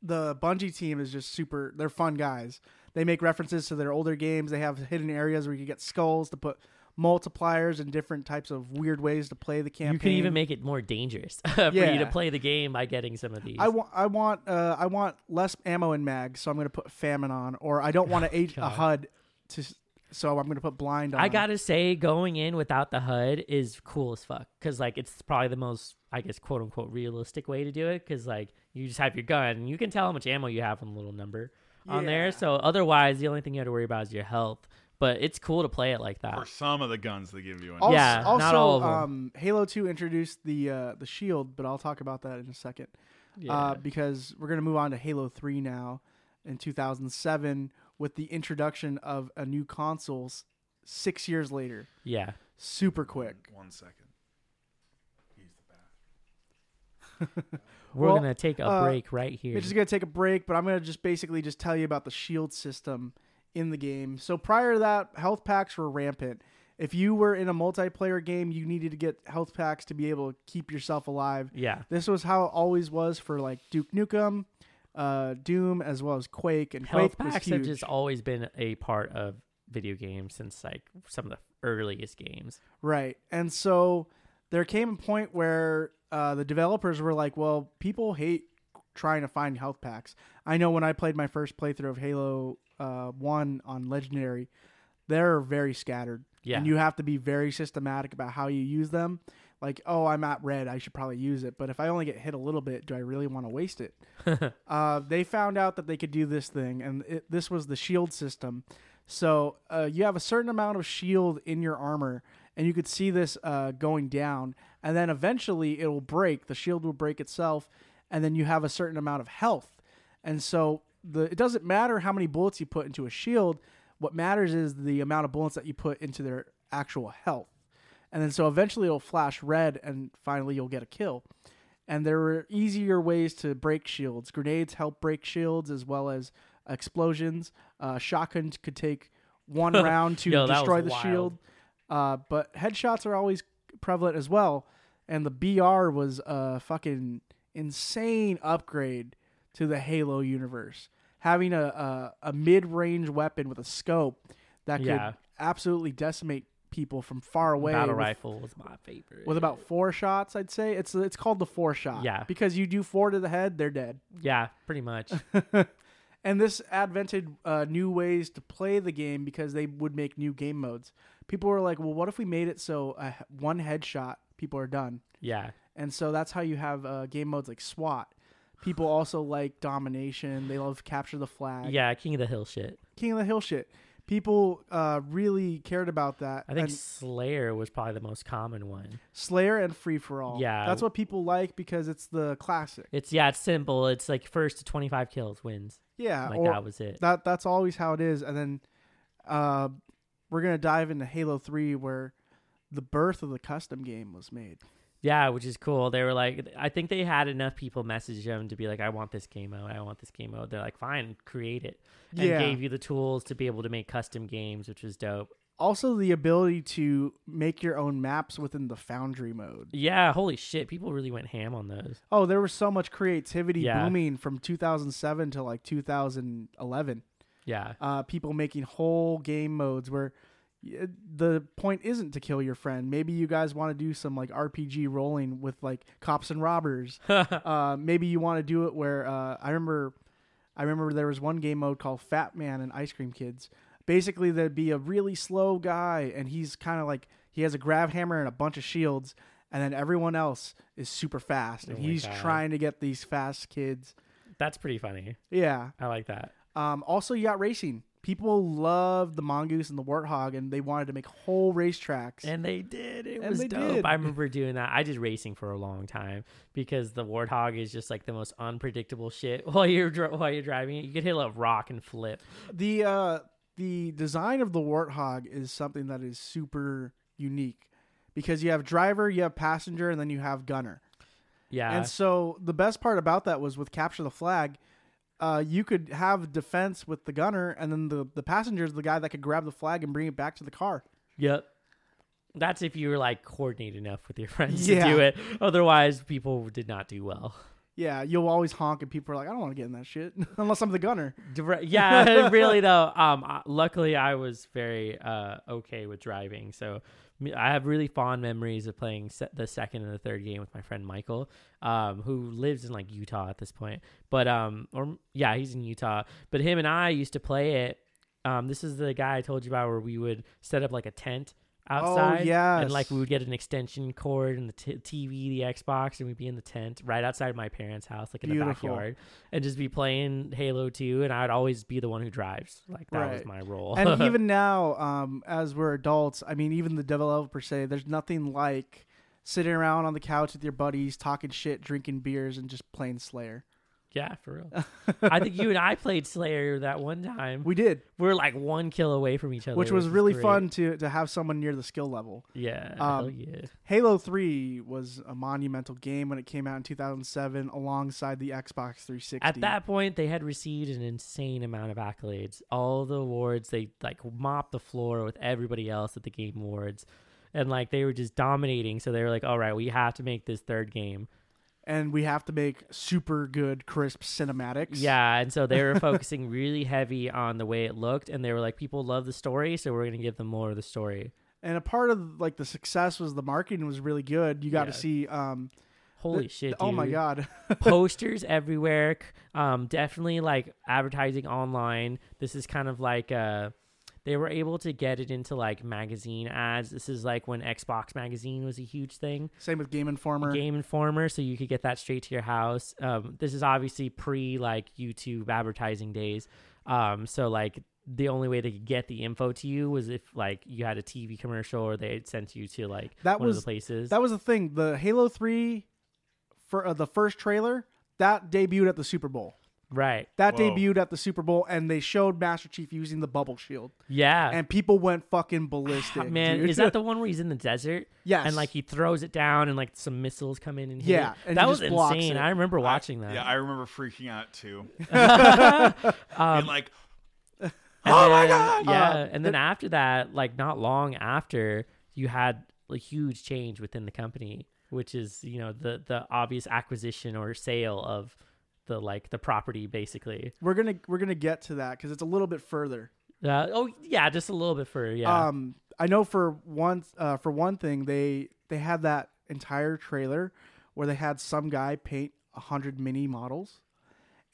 the Bungie team is just super. They're fun guys. They make references to their older games. They have hidden areas where you can get skulls to put multipliers and different types of weird ways to play the campaign. You can even make it more dangerous for you to play the game by getting some of these. I want I want uh, I want less ammo in mag, so I'm going to put famine on, or I don't want to age a HUD to, so I'm going to put blind on. I gotta say, going in without the HUD is cool as fuck. Cause like it's probably the most, I guess, quote unquote, realistic way to do it. Cause like you just have your gun, and you can tell how much ammo you have on the little number on Yeah. there. So otherwise, the only thing you have to worry about is your health. But it's cool to play it like that. for some of the guns they give you. In Also, Yeah, also, not all of 'em. um, Halo Two introduced the uh, the shield, but I'll talk about that in a second. Yeah. Uh, because we're gonna move on to Halo Three now in 2007 with the introduction of a new console six years later. yeah. Super quick. One second. Use the bathroom. We're Well, gonna take a uh, break right here. We're just gonna take a break, but I'm gonna just basically just tell you about the shield system in the game. So prior to that, health packs were rampant. If you were in a multiplayer game, you needed to get health packs to be able to keep yourself alive. yeah. This was how it always was for like Duke Nukem, uh, Doom, as well as Quake. And Health Quake packs have just always been a part of video games since like some of the earliest games. Right. And so there came a point where uh, the developers were like, well, people hate trying to find health packs. I know when I played my first playthrough of Halo uh, 1 on Legendary, they're very scattered. Yeah. And you have to be very systematic about how you use them. Like, oh, I'm at red. I should probably use it. But if I only get hit a little bit, do I really want to waste it? uh, they found out that they could do this thing, and it, this was the shield system. So uh, you have a certain amount of shield in your armor, and you could see this uh, going down, and then eventually it will break. The shield will break itself, and then you have a certain amount of health. And so the it doesn't matter how many bullets you put into a shield. What matters is the amount of bullets that you put into their actual health. and then so eventually it'll flash red, and finally you'll get a kill. And there are easier ways to break shields. Grenades help break shields as well as explosions. Uh, shotguns could take one round to Yo, destroy the wild. shield. Uh, but headshots are always prevalent as well. And the BR was a fucking insane upgrade to the Halo universe. Having a, a, a mid range weapon with a scope that could Yeah. absolutely decimate people from far away Battle with, rifle was my favorite. with about four shots, I'd say. It's it's called the four shot. Yeah. Because you do four to the head, they're dead. yeah, pretty much. and this advented uh, new ways to play the game because they would make new game modes. People were like, "Well, what if we made it so uh, one headshot, people are done?" Yeah, And so that's how you have uh, game modes like SWAT. People also like domination. They love capture the flag. yeah, King of the Hill shit. King of the Hill shit. People uh, really cared about that. I think And Slayer was probably the most common one. Slayer and Free for All. Yeah. that's what people like because it's the classic. It's yeah, it's simple. It's like first to twenty five kills wins. Yeah, Like that was it. that that's always how it is. And then uh, we're gonna dive into Halo Three, where the birth of the custom game was made. Yeah, which is cool. They were like, I think they had enough people message them to be like, I want this game mode. I want this game mode. They're like, fine, create it. And Yeah. gave you the tools to be able to make custom games, which was dope. Also, the ability to make your own maps within the Foundry mode. Yeah, holy shit. People really went ham on those. Oh, there was so much creativity Yeah. booming from 2007 to like 2011. Yeah. Uh, people making whole game modes where the point isn't to kill your friend. Maybe you guys want to do some like RPG rolling with like cops and robbers. uh, maybe you want to do it where uh, I remember, I remember there was one game mode called Fat Man and Ice Cream Kids. Basically, there'd be a really slow guy, and he's kind of like he has a grav hammer and a bunch of shields, and then everyone else is super fast, and Oh he's God. trying to get these fast kids. That's pretty funny. Yeah. I like that. Um, also, you got racing. People loved the mongoose and the warthog, and they wanted to make whole racetracks. And they did. It And was dope. did. I remember doing that. I did racing for a long time because the warthog is just like the most unpredictable shit while you're while you're driving it. You could hit a rock and flip. the uh, the design of the warthog is something that is super unique because you have driver, you have passenger, and then you have gunner. Yeah. And so the best part about that was with capture the flag. Uh, you could have defense with the gunner, and then the the passenger is the guy that could grab the flag and bring it back to the car. Yep. That's if you were like coordinated enough with your friends Yeah. to do it. Otherwise, people did not do well. Yeah, you'll always honk, and people are like, "I don't want to get in that shit," unless I'm the gunner. Dire- Yeah, really though. Um, luckily I was very uh okay with driving, so I have really fond memories of playing se- the second and the third game with my friend Michael, um, who lives in like Utah at this point. But um, or yeah, he's in Utah. But him and I used to play it. Um, this is the guy I told you about where we would set up like a tent outside. yes. And like we would get an extension cord and the t- TV, the Xbox, and we'd be in the tent right outside my parents' house, like in the backyard, and just be playing Halo 2. And I'd always be the one who drives. Like that was my role. and even now, um, as we're adults, I mean, even the developer say there's nothing like sitting around on the couch with your buddies, talking shit, drinking beers, and just playing Slayer. Yeah, for real. I think you and I played Slayer that one time. We did, We were like one kill away from each other, which was really great. fun to to have someone near the skill level. Yeah, Um, yeah. Halo 3 was a monumental game when it came out in 2007 alongside the Xbox 360. At that point, they had received an insane amount of accolades. All the awards, they like mopped the floor with everybody else at the Game Awards, and like they were just dominating. So they were like, "All right, we have to make this third game." And we have to make super good, crisp cinematics. Yeah, and so they were focusing really heavy on the way it looked, and they were like, "People love the story, so we're gonna give them more of the story." And a part of like the success was the marketing was really good. You got to see um Holy the- shit! oh my god. posters everywhere. Um, definitely like advertising online. This is kind of like uh, they were able to get it into like magazine ads. This is like when Xbox magazine was a huge thing. Same with Game Informer. Game Informer, so you could get that straight to your house. Um, this is obviously pre like YouTube advertising days. Um, so like the only way they could get the info to you was if like you had a TV commercial or they had sent you to like That one was- of the places. That was the thing. The Halo 3 for uh, the first trailer, that debuted at the Super Bowl. Right. That Whoa. debuted at the Super Bowl, and they showed Master Chief using the bubble shield, Yeah. and people went fucking ballistic. Man, dude. is that the one where he's in the desert? yes? And like he throws it down, and like some missiles come in and hit Yeah, and that he was just insane. it. I remember watching that. Yeah, I remember freaking out too. um, and like, And Oh my God! Yeah, Uh, and then after that, like not long after, you had a huge change within the company, which is you know the the obvious acquisition or sale of the like the property, basically. we're gonna we're gonna get to that because it's a little bit further. Uh, oh yeah, just a little bit further. Yeah, Um, I know for one uh, for one thing they they had that entire trailer where they had some guy paint a hundred mini models,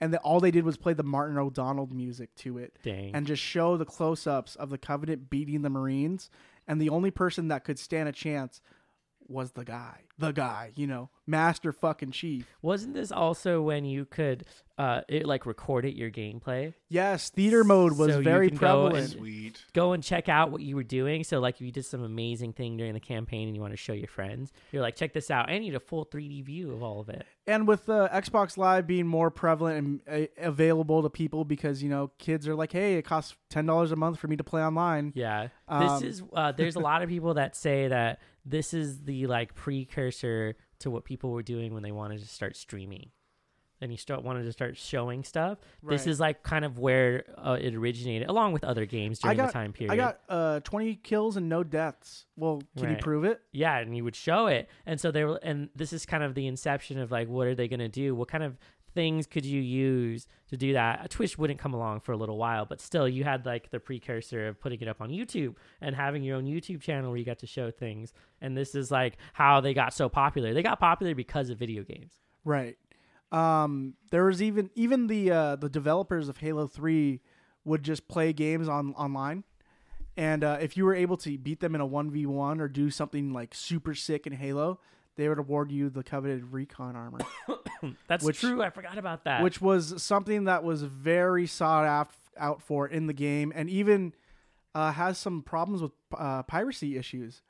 and that all they did was play the Martin O'Donnell music to it dang. and just show the close ups of the Covenant beating the Marines, and the only person that could stand a chance was the guy, the guy, you know, Master fucking Chief. Wasn't this also when you could uh it like record it your gameplay? Yes, theater mode was So you very can go prevalent. sweet. Go and check out what you were doing. So like if you did some amazing thing during the campaign and you want to show your friends, you're like, check this out. I need a full 3D view of all of it. and with uh, Xbox Live being more prevalent and uh, available to people because you know kids are like, hey, it costs ten dollars a month for me to play online. Yeah. Um, this is uh, there's a lot of people that say that this is the like precursor to what people were doing when they wanted to start streaming. And you start wanted to start showing stuff. This is like kind of where uh, it originated, along with other games during got the time period. I got uh, twenty kills and no deaths. Well, can you prove it? yeah, and you would show it, and so they were, and this is kind of the inception of like, what are they gonna do? What kind of things could you use to do that? Twitch wouldn't come along for a little while, but still, you had like the precursor of putting it up on YouTube and having your own YouTube channel where you got to show things. And this is like how they got so popular. They got popular because of video games. Right. Um, there was even even the uh, the developers of Halo Three would just play games on online, and uh, if you were able to beat them in a one v one or do something like super sick in Halo, they would award you the coveted recon armor, That's Which- true. I forgot about that. which was something that was very sought af- out for in the game, and even uh, has some problems with uh, piracy issues.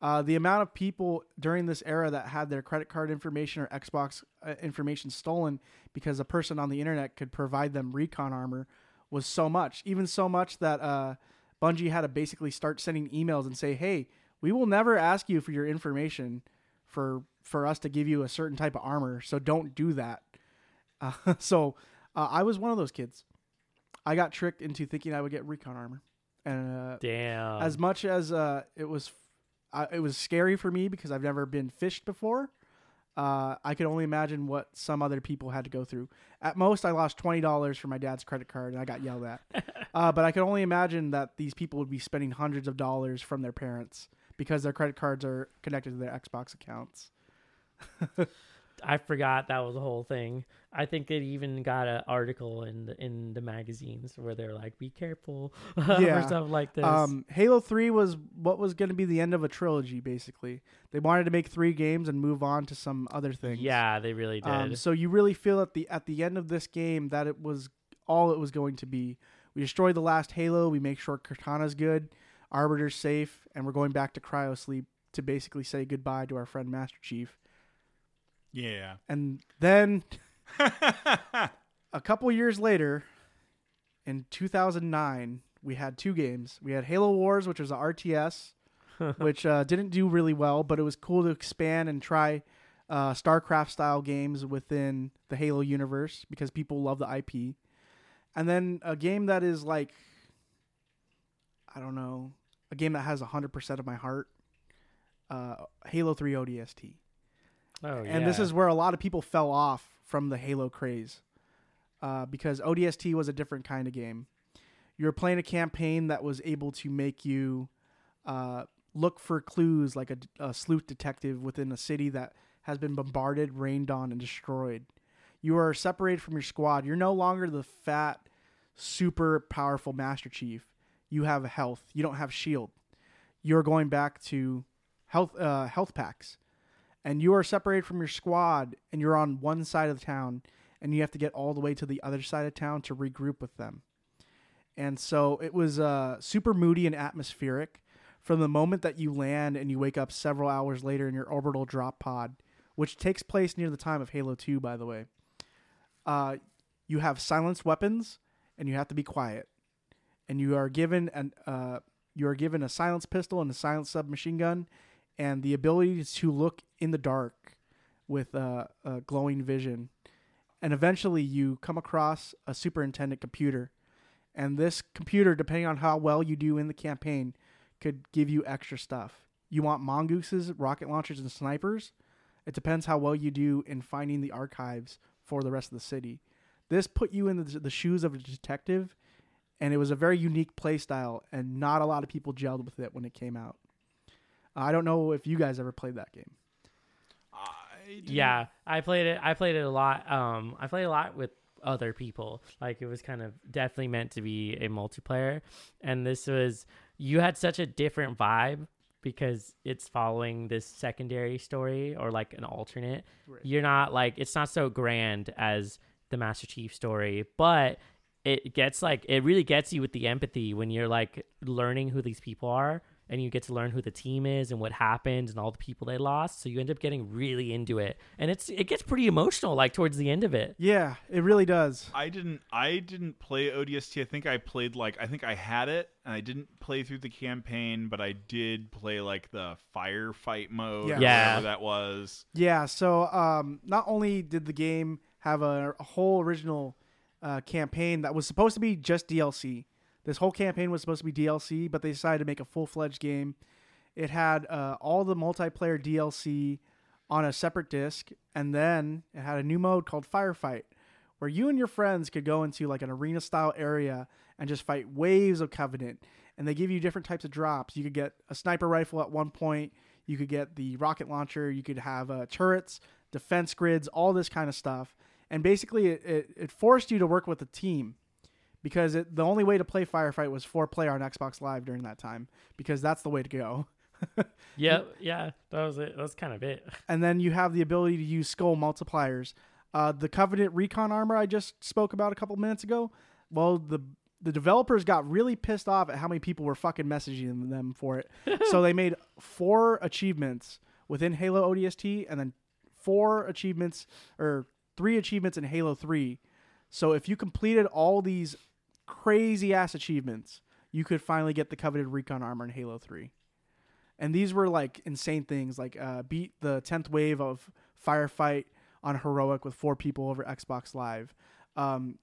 Uh, the amount of people during this era that had their credit card information or Xbox uh, information stolen because a person on the internet could provide them recon armor was so much. Even so much that uh, Bungie had to basically start sending emails and say, "Hey, we will never ask you for your information for for us to give you a certain type of armor, so don't do that." Uh, so uh, I was one of those kids. I got tricked into thinking I would get recon armor, and uh, Damn. as much as uh, it was, uh, it was scary for me because I've never been phished before. Uh, I could only imagine what some other people had to go through. At most, I lost twenty dollars for my dad's credit card, and I got yelled at. uh, but I could only imagine that these people would be spending hundreds of dollars from their parents because their credit cards are connected to their Xbox accounts. I forgot that was the whole thing. I think it even got an article in the in the magazines where they're like, "Be careful," Yeah. or stuff like this. Um, Halo Three was what was going to be the end of a trilogy. Basically, they wanted to make three games and move on to some other things. yeah, they really did. Um, so you really feel at the at the end of this game that it was all it was going to be. We destroy the last Halo. We make sure Cortana's good, Arbiter's safe, and we're going back to cryo sleep to basically say goodbye to our friend Master Chief. Yeah. And then a couple years later, in 2009, we had two games. We had Halo Wars, which was a RTS, which uh, didn't do really well, but it was cool to expand and try uh, StarCraft style games within the Halo universe because people love the IP. And then a game that is like, I don't know, a game that has 100% of my heart uh, Halo 3 ODST. oh, And this is where a lot of people fell off from the Halo craze uh, because ODST was a different kind of game. You were playing a campaign that was able to make you uh, look for clues like a, a sleuth detective within a city that has been bombarded, rained on, and destroyed. You are separated from your squad. You're no longer the fat, super powerful Master Chief. You have health. You don't have shield. You're going back to health uh, health packs and you are separated from your squad and you're on one side of the town and you have to get all the way to the other side of town to regroup with them and so it was uh, super moody and atmospheric from the moment that you land and you wake up several hours later in your orbital drop pod which takes place near the time of halo 2 by the way uh, you have silenced weapons, and you have to be quiet. And you are given an uh, you are given a silence pistol and a silenced submachine gun, and the ability to look in the dark with uh, a glowing vision. And eventually, you come across a superintendent computer, and this computer, depending on how well you do in the campaign, could give you extra stuff. You want mongooses, rocket launchers, and snipers. It depends how well you do in finding the archives for the rest of the city. This put you in the, the shoes of a detective, and it was a very unique play style, and not a lot of people gelled with it when it came out. I don't know if you guys ever played that game. I Yeah, I played it. I played it a lot. Um, I played a lot with other people. Like it was kind of definitely meant to be a multiplayer, and this was you had such a different vibe because it's following this secondary story or like an alternate. Right. You're not like it's not so grand as the Master Chief story, but it gets like it really gets you with the empathy when you're like learning who these people are and you get to learn who the team is and what happened and all the people they lost so you end up getting really into it and it's it gets pretty emotional like towards the end of it Yeah, it really does. I didn't. I didn't play ODST. I think I played like I think I had it, and I didn't play through the campaign, but I did play like the firefight mode. Yeah. Yeah. whatever that was. Yeah, so um, not only did the game have a, a whole original uh, campaign that was supposed to be just DLC, this whole campaign was supposed to be DLC, but they decided to make a full fledged game. It had uh, all the multiplayer DLC on a separate disc, and then it had a new mode called Firefight, where you and your friends could go into like an arena style area and just fight waves of Covenant. And they give you different types of drops. You could get a sniper rifle at one point. You could get the rocket launcher. You could have uh, turrets, defense grids, all this kind of stuff. And basically, it, it, it forced you to work with a team because it, the only way to play Firefight was four player on Xbox Live during that time because that's the way to go. yeah yeah that was it That's kind of it and then you have the ability to use skull multipliers. Uh, the Covenant Recon armor I just spoke about a couple minutes ago. Well, the the developers got really pissed off at how many people were fucking messaging them for it, so they made four achievements within Halo ODST, and then four achievements or three achievements in Halo Three. So if you completed all these crazy ass achievements, you could finally get the coveted Recon armor in Halo Three. And these were like insane things like uh, beat the 10th wave of firefight on heroic with four people over xbox live. Um,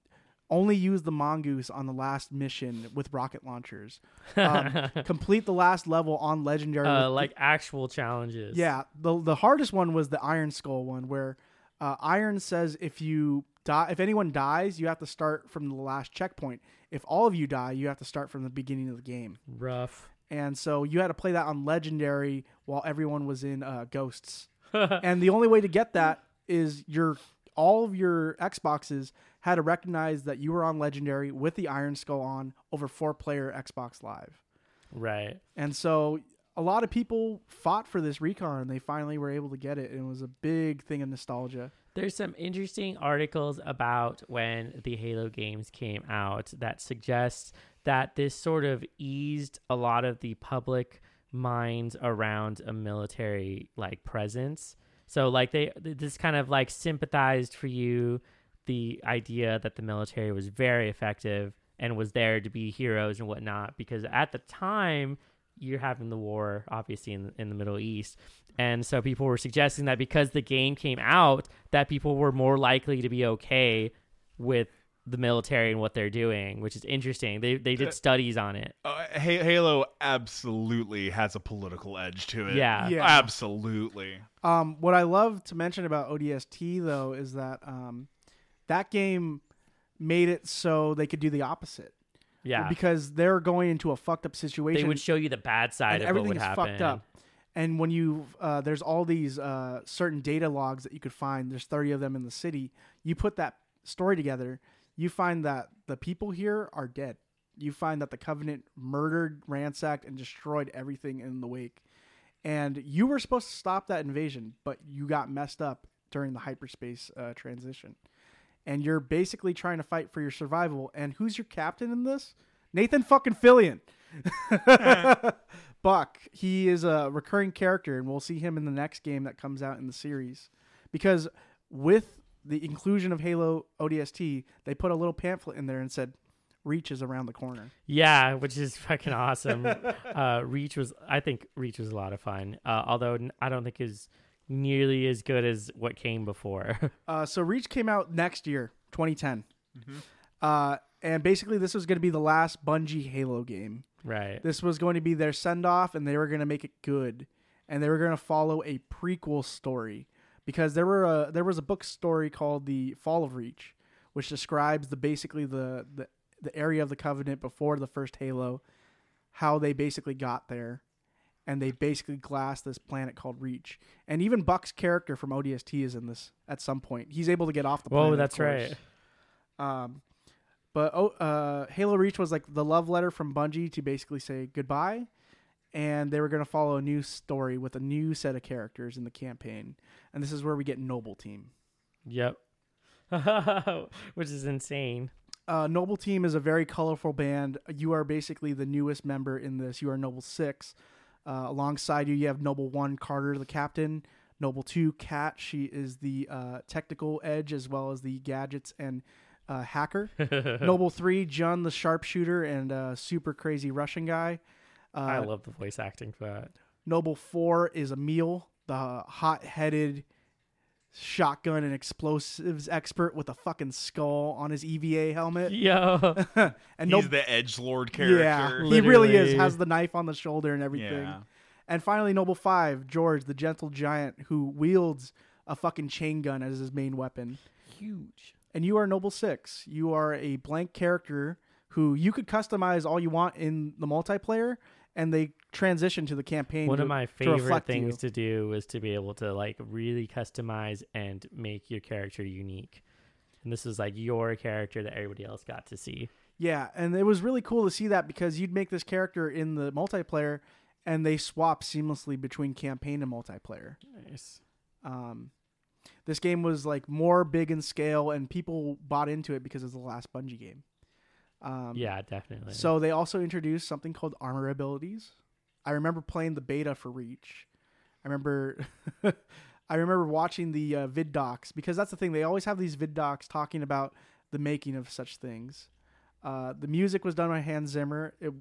only use the mongoose on the last mission with rocket launchers. Um, complete the last level on legendary uh, like actual challenges. Yeah the, the hardest one was the iron skull one where uh, iron says if you die if anyone dies you have to start from the last checkpoint. If all of you die you have to start from the beginning of the game. Rough. And so you had to play that on legendary while everyone was in uh, ghosts. And the only way to get that is your all of your xboxes had to recognize that you were on legendary with the iron skull on over four player xbox live. Right. And so a lot of people fought for this recon and they finally were able to get it and it was a big thing of nostalgia There's some interesting articles about when the Halo games came out that suggests that this sort of eased a lot of the public minds around a military like presence. So like they this kind of like sympathized for you the idea that the military was very effective and was there to be heroes and whatnot because at the time you're having the war obviously in in the Middle East and so people were suggesting that because the game came out that people were more likely to be okay with the military and what they're doing which is interesting they they did studies on it Uh, Halo absolutely has a political edge to it. Yeah. Yeah. absolutely. Um, what I love to mention about ODST though is that um, that game made it so they could do the opposite. Yeah Because they're going into a fucked up situation. they would show you the bad side and of what everything would is happen fucked up. And when you uh, there's all these uh, certain data logs that you could find. There's 30 of them in the city. You put that story together, you find that the people here are dead. You find that the Covenant murdered, ransacked, and destroyed everything in the wake. And you were supposed to stop that invasion, but you got messed up during the hyperspace uh, transition. And you're basically trying to fight for your survival. And who's your captain in this? Nathan fucking Fillion. Buck. He is a recurring character, and we'll see him in the next game that comes out in the series. Because with the inclusion of Halo ODST, they put a little pamphlet in there and said, "Reach is around the corner." Yeah, which is fucking awesome. uh, Reach was, I think Reach was a lot of fun. Uh, although I don't think is nearly as good as what came before. Uh, so Reach came out next year, 2010, Mm-hmm. uh, and basically this was going to be the last Bungie Halo game. right. This was going to be their send off, and they were going to make it good, and they were going to follow a prequel story because there were a there was a book story called the Fall of Reach, which describes the basically the the, the area of the Covenant before the first Halo, how they basically got there, and they basically glass this planet called Reach, and even Buck's character from ODST is in this at some point. He's able to get off the planet. Of that's right. Um, but oh, uh, Halo Reach was like the love letter from Bungie to basically say goodbye, and they were going to follow a new story with a new set of characters in the campaign, and this is where we get Noble Team. Yep. which is insane. Uh, Noble Team is a very colorful band. You are basically the newest member in this. You are Noble Six. Uh, alongside you, you have Noble One, Carter, the captain. Noble Two, Kat. She is the uh, technical edge as well as the gadgets and uh, hacker. Noble Three, John, the sharpshooter and uh, super crazy Russian guy. Uh, I love the voice acting for that. Noble Four is Emile, the hot-headed shotgun and explosives expert with a fucking skull on his EVA helmet. Yo. and He's Noble, the edge lord character. yeah, he really is. Has the knife on the shoulder and everything. Yeah. And finally, Noble Five, George, the gentle giant who wields a fucking chain gun as his main weapon. Huge. And you are Noble Six. You are a blank character who you could customize all you want in the multiplayer, and they transition to the campaign. One to, of my favorite reflect things you. to do is to be able to like really customize and make your character unique. And this is like your character that everybody else got to see. Yeah, and it was really cool to see that because you'd make this character in the multiplayer, and they swap seamlessly between campaign and multiplayer. Nice. Um, this game was like more big in scale, and people bought into it because it's the last Bungie game. Um, Yeah, definitely. So they also introduced something called armor abilities. I remember playing the beta for Reach. I remember, I remember watching the uh, vid docs because that's the thing. They always have these vid docs talking about the making of such things. Uh, the music was done by Hans Zimmer. It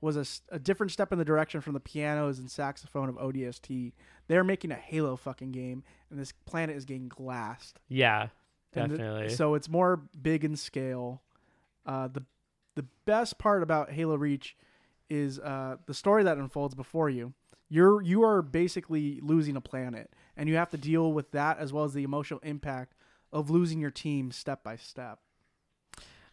was a different step in the direction from the pianos and saxophone of ODST. They're making a Halo fucking game, and this planet is getting glassed. yeah, And the- definitely. so it's more big in scale. Uh, the the best part about Halo Reach is uh, the story that unfolds before you. You're you are basically losing a planet, and you have to deal with that as well as the emotional impact of losing your team step by step.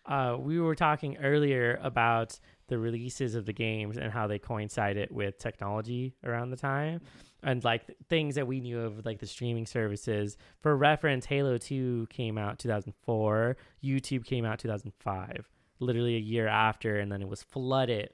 uh, we were talking earlier about the releases of the games and how they coincided with technology around the time and like th- things that we knew of like the streaming services for reference halo 2 came out 2004 youtube came out 2005 literally a year after and then it was flooded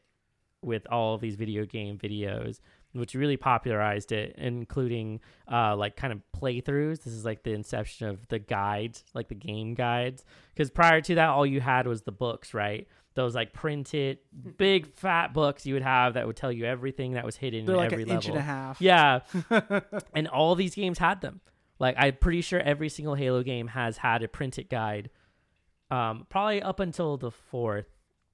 with all of these video game videos which really popularized it including uh like kind of playthroughs. This is like the inception of the guides like the game guides. Because prior to that all you had was the books right? Those like printed big fat books you would have that would tell you everything that was hidden They're in like every an level inch and a half. yeah. And all these games had them. Like i'm pretty sure every single halo game has had a printed guide um probably up until the fourth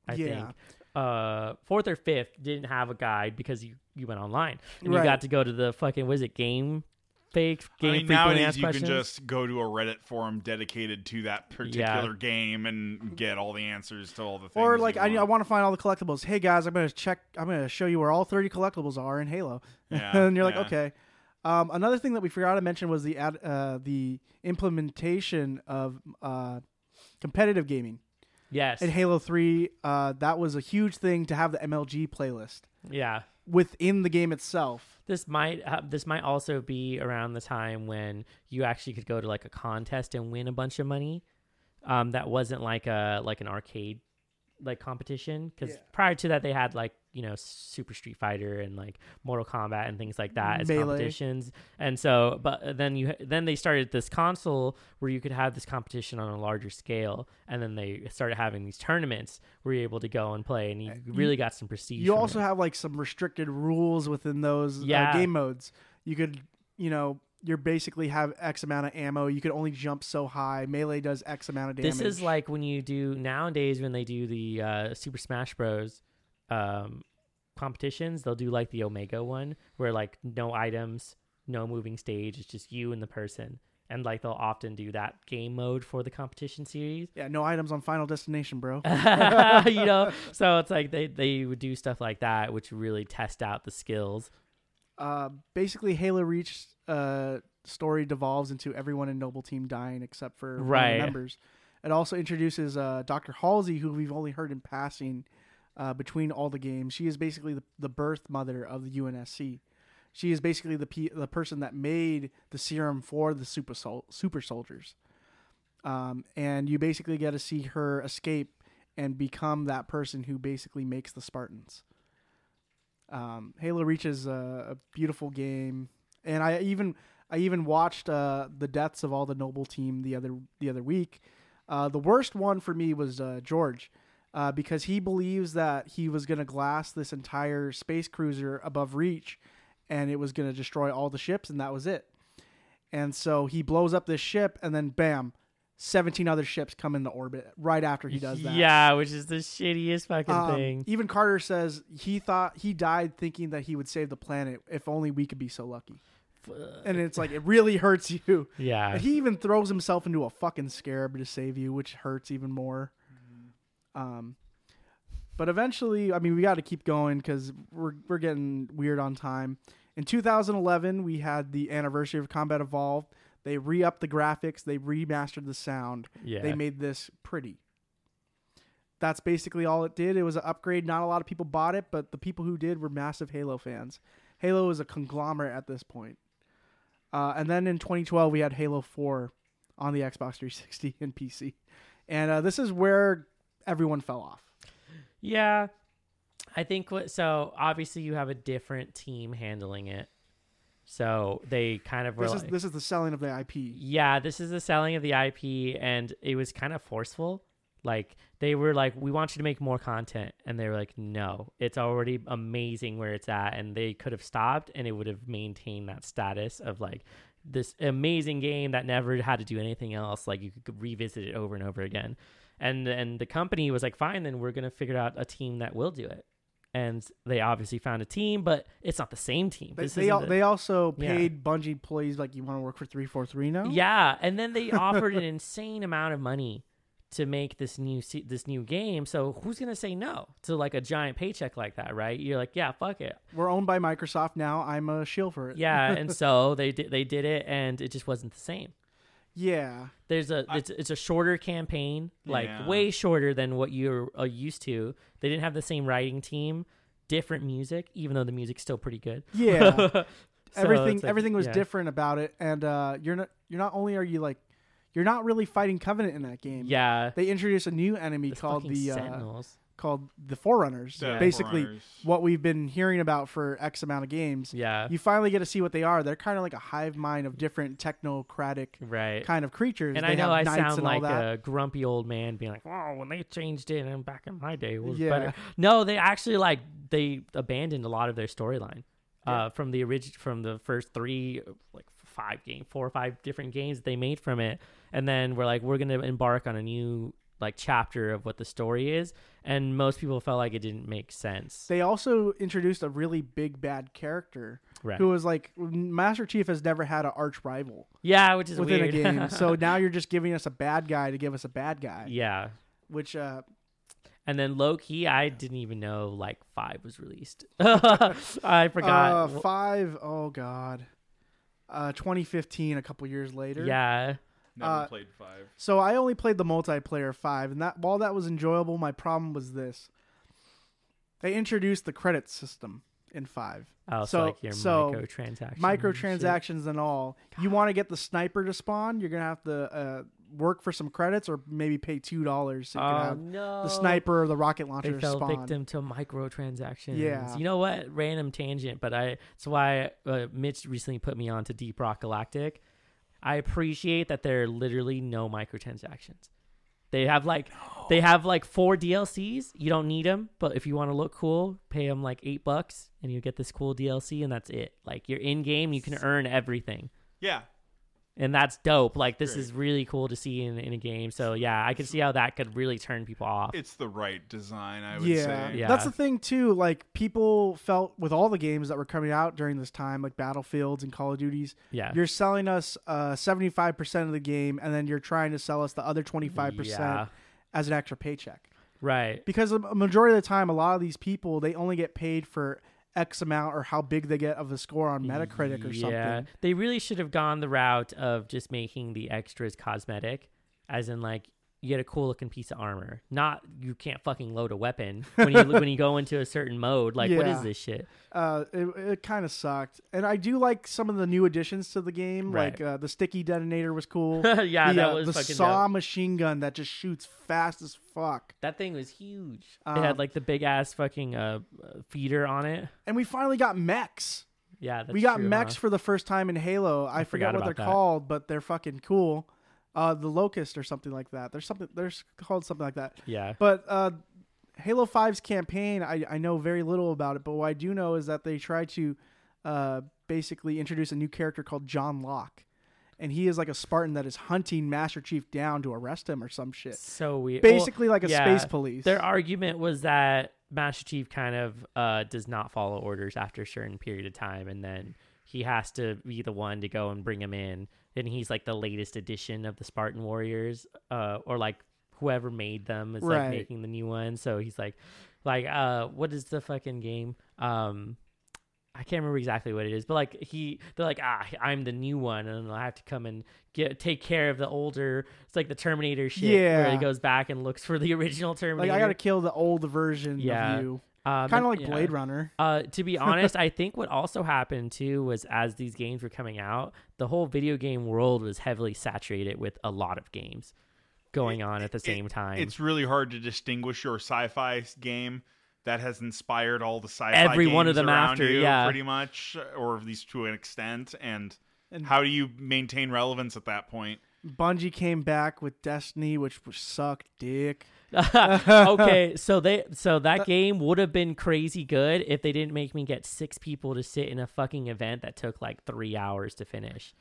i Yeah. think uh fourth or fifth didn't have a guide because you you went online and Right. you got to go to the fucking was it game fake game I mean, nowadays you questions can just go to a Reddit forum dedicated to that particular game and get all the answers to all the things. Or like you I, want. I want to find all the collectibles. Hey guys, I'm gonna check. I'm gonna show you where all 30 collectibles are in Halo. Yeah, and you're like, yeah. okay. Um, another thing that we forgot to mention was the ad, uh, the implementation of uh, competitive gaming yes in Halo 3. Uh, that was a huge thing to have the MLG playlist yeah within the game itself. this might ha- this might also be around the time when you actually could go to like a contest and win a bunch of money um that wasn't like a like an arcade like competition because Yeah. prior to that they had like you know super street fighter and like mortal kombat and things like that as Melee. competitions and so but then you then they started this console where you could have this competition on a larger scale and then they started having these tournaments where you're able to go and play and you really got some prestige You also it. have like some restricted rules within those uh, game modes. You could, you know, you're basically have X amount of ammo. You could only jump so high. Melee does X amount of damage. This is like when you do nowadays when they do the uh, Super Smash Bros. Um, competitions. They'll do like the Omega one where like no items, no moving stage. It's just you and the person. And like they'll often do that game mode for the competition series. yeah, no items on Final Destination, bro. you know, so it's like they they would do stuff like that, which really test out the skills. uh, basically Halo Reach uh, story devolves into everyone in Noble Team dying except for one of the Right. members. It also introduces uh, Dr. Halsey, who we've only heard in passing uh, between all the games. She is basically the, the birth mother of the UNSC. She is basically the the person that made the serum for the super sol- super soldiers. Um, and you basically get to see her escape and become that person who basically makes the Spartans. Um, Halo Reach is a, a beautiful game, and I even I even watched uh, the deaths of all the Noble team the other the other week. Uh, the worst one for me was uh, George, uh, because he believes that he was going to glass this entire space cruiser above Reach, and it was going to destroy all the ships, and that was it. And so he blows up this ship, and then bam, seventeen other ships come into orbit right after he does that. Yeah, which is the shittiest fucking Um, thing. Even Carter says he thought he died thinking that he would save the planet if only we could be so lucky. And it's like it really hurts you. Yeah. And he even throws himself into a fucking scarab to save you, which hurts even more. Um, but eventually, I mean, we got to keep going because we're we're getting weird on time. In 2011, we had the anniversary of Combat Evolved. They re-upped the graphics. They remastered the sound. yeah. They made this pretty. That's basically all it did. It was an upgrade. Not a lot of people bought it, but the people who did were massive Halo fans. Halo is a conglomerate at this point. Uh, and then in 2012, we had Halo 4 on the Xbox 360 and PC. And uh, this is where everyone fell off. Yeah. I think what so obviously you have a different team handling it. So they kind of were This is like, this is the selling of the IP. yeah, this is the selling of the IP and it was kind of forceful. Like they were like, we want you to make more content, and they were like, no, it's already amazing where it's at, and they could have stopped, and it would have maintained that status of like this amazing game that never had to do anything else. Like you could revisit it over and over again, and and the company was like, fine, then we're gonna figure out a team that will do it, and they obviously found a team, but it's not the same team. They, they, al- the- they also Yeah. paid Bungie employees like you want to work for 343 now? Yeah, and then they offered an insane amount of money to make this new se- this new game. So who's gonna say no to like a giant paycheck like that, right? You're like, yeah, fuck it, We're owned by Microsoft now. I'm a shield for it. yeah. and so they did they did it, and it just wasn't the same. Yeah. There's a I- it's, it's a shorter campaign, like Yeah. way shorter than what you're uh, used to. They didn't have the same writing team, different music, even though the music's still pretty good. Yeah. So everything like- everything was yeah. different about it and uh you're not you're not only are you like you're not really fighting covenant in that game Yeah, they introduced a new enemy the called fucking the uh, Sentinels. Called the forerunners Yeah. basically Forerunners. what we've been hearing about for x amount of games Yeah, you finally get to see what they are they're kind of like a hive mind of different technocratic right. kind of creatures And they I know have I knights sound and all like that. a grumpy old man being like, "Oh, when they changed it, and back in my day it was Yeah. better." No, they actually like they abandoned a lot of their storyline uh, from the origin from the first three, like five game, four or five different games they made from it, and then we're like, we're gonna embark on a new like chapter of what the story is, and most people felt like it didn't make sense. they also introduced a really big bad character right? who was like master chief has never had an arch rival yeah, which is within weird. a game so now you're just giving us a bad guy to give us a bad guy yeah. which uh And then low key, I didn't even know like five was released. I forgot. Uh, five oh god. Uh, 2015, a couple years later. yeah, Never Uh, played five. So I only played the multiplayer five, and that while that was enjoyable, my problem was this: they introduced the credit system in five, oh, so, so- like your so microtransactions, and microtransactions and all. You want to get the sniper to spawn, you're gonna have to uh, work for some credits, or maybe pay two dollars so you Oh can have no, the sniper or the rocket launcher. They fell spawn. victim to microtransactions. Yeah. you know what? Random tangent, but I. That's why uh, Mitch recently put me on to Deep Rock Galactic. I appreciate that there are literally no microtransactions. They have like they have like four DLCs. You don't need them, but if you want to look cool, pay them like eight bucks, and you get this cool DLC, and that's it. Like you're in game, you can earn everything. Yeah. And that's dope. Like this Great. is really cool to see in, in a game. So yeah, I could see how that could really turn people off. It's the right design, I would Yeah. say. Yeah. That's the thing too. Like people felt with all the games that were coming out during this time, like Battlefields and Call of Duties, yeah, you're selling us uh, 75% of the game, and then you're trying to sell us the other 25% as an extra paycheck. right. Because a a majority of the time, a lot of these people they only get paid for X amount or how big they get of a score on Metacritic or yeah, something. they really should have gone the route of just making the extras cosmetic, as in like you get a cool looking piece of armor. Not you can't fucking load a weapon when you when you go into a certain mode. Like what Yeah. is this shit? Uh, it, it kind of sucked, and I do like some of the new additions to the game. Right. Like uh, the sticky detonator was cool. yeah, the, that uh, was the fucking saw dope. machine gun that just shoots fast as fuck. That thing was huge. it Um, had like the big ass fucking uh, uh, feeder on it. And we finally got mechs. Yeah, that's we got true, mechs huh? for the first time in Halo. I, forget forgot what they're about that. called, but they're fucking cool. Uh, the Locust or something like that. There's something. There's called something like that. Yeah, But uh, Halo 5's campaign, I, I know very little about it, but what I do know is that they try to uh, basically introduce a new character called John Locke. And he is like a Spartan that is hunting Master Chief down to arrest him or some shit. so weird. Well, Basically, like a yeah, space police. Their argument was that Master Chief kind of uh, does not follow orders after a certain period of time, and then he has to be the one to go and bring him in. And he's like the latest edition of the Spartan Warriors, uh, or like whoever made them is Right. like making the new one. So he's like, like, uh, what is the fucking game? Um, I can't remember exactly what it is, but like he, they're like, ah, I'm the new one, and I have to come and get take care of the older. It's like the Terminator shit, where he goes back and looks for the original Terminator. like, I got to kill the old version Yeah. of you. Um, Kind of like yeah. Blade Runner. Uh, to be honest, I think what also happened too was as these games were coming out, the whole video game world was heavily saturated with a lot of games going on at the same time. It's really hard to distinguish your sci-fi game that has inspired all the sci-fi Every one of games them around after, you, yeah. pretty much, or at least to an extent. And, And- how do you maintain relevance at that point? Bungie came back with Destiny, which was sucked dick. okay, so they so that game would have been crazy good if they didn't make me get six people to sit in a fucking event that took like three hours to finish.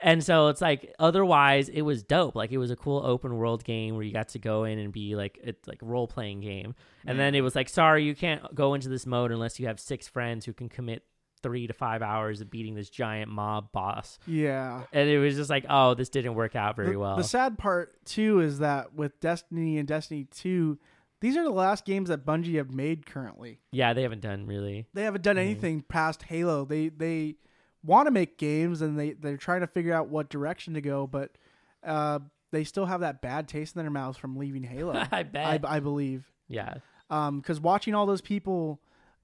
And so it's like otherwise it was dope. Like it was a cool open world game where you got to go in and be like it's like role playing game. And then it was like, sorry, you can't go into this mode unless you have six friends who can commit three to five hours of beating this giant mob boss. Yeah. And it was just like, oh, this didn't work out very the, well. The sad part too is that with Destiny and Destiny 2, these are the last games that Bungie have made currently. yeah, they haven't done really. They haven't done anything past Halo. They they want to make games and they they're trying to figure out what direction to go, but uh, they still have that bad taste in their mouths from leaving Halo. I I, bet. I believe yeah. Um, because watching all those people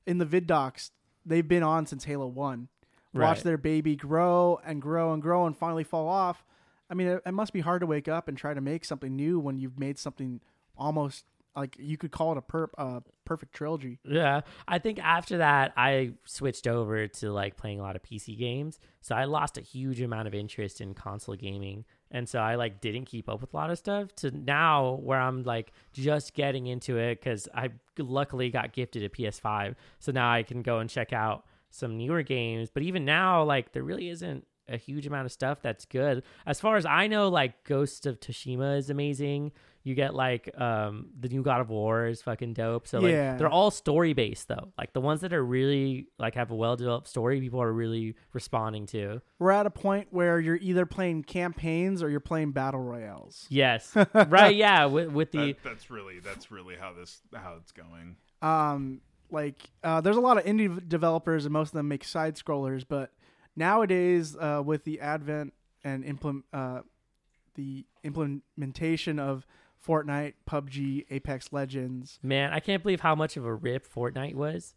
in the vid docs, they've been on since Halo One. Watch Right. their baby grow and grow and grow and finally fall off. I mean, it, it must be hard to wake up and try to make something new when you've made something almost like you could call it a per, uh, perfect trilogy. Yeah, I think after that I switched over to like playing a lot of PC games. So I lost a huge amount of interest in console gaming. And so I like didn't keep up with a lot of stuff to now where I'm like just getting into it cuz I luckily got gifted a PS5. So now I can go and check out some newer games, but even now like there really isn't a huge amount of stuff that's good. As far as I know like Ghost of Tsushima is amazing. You get like um the new God of War is fucking dope. So like Yeah. they're all story based though. Like the ones that are really like have a well developed story, people are really responding to. We're at a point where you're either playing campaigns or you're playing battle royales. Yes, right. Yeah, with with the That, that's really that's really how this how it's going. um like uh, there's a lot of indie developers and most of them make side scrollers but nowadays uh, with the advent and implement uh, the implementation of Fortnite, PUBG, Apex Legends. man, I can't believe how much of a rip Fortnite was.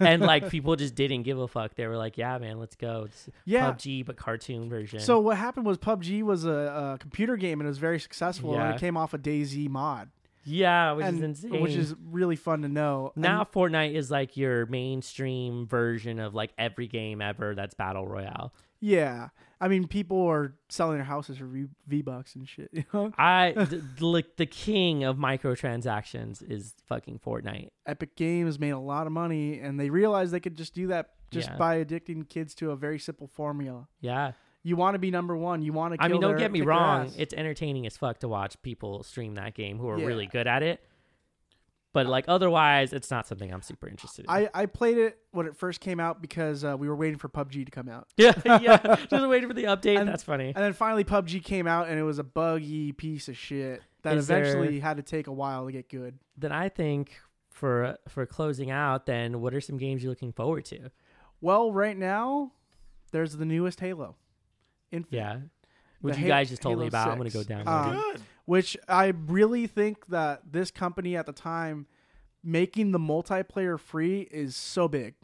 and like people just didn't give a fuck. They were like, "Yeah, man, let's go." It's Yeah. PUBG but cartoon version. So what happened was PUBG was a, a computer game and it was very successful and it came off a DayZ mod, yeah, which and, is insane. which is really fun to know. And- now Fortnite is like your mainstream version of like every game ever that's battle royale. yeah, I mean people are selling their houses for V bucks and shit. You know, I th- like the king of microtransactions is fucking Fortnite. Epic Games made a lot of money and they realized they could just do that just Yeah. by addicting kids to a very simple formula. Yeah. You want to be number one. You want to. I mean, don't their, get me wrong. It's entertaining as fuck to watch people stream that game who are Yeah. really good at it. But like otherwise, it's not something I'm super interested in. I, I played it when it first came out because uh, we were waiting for PUBG to come out. yeah, yeah. Just waiting for the update. And- That's funny. And then finally PUBG came out and it was a buggy piece of shit that Is there- eventually had to take a while to get good. Then I think for for closing out, then what are some games you're looking forward to? Well, right now, there's the newest Halo. Infinite. Yeah. Which you guys just told me Halo about. I'm gonna 6. go down. Um, Good. which I really think that this company at the time making the multiplayer free is so big.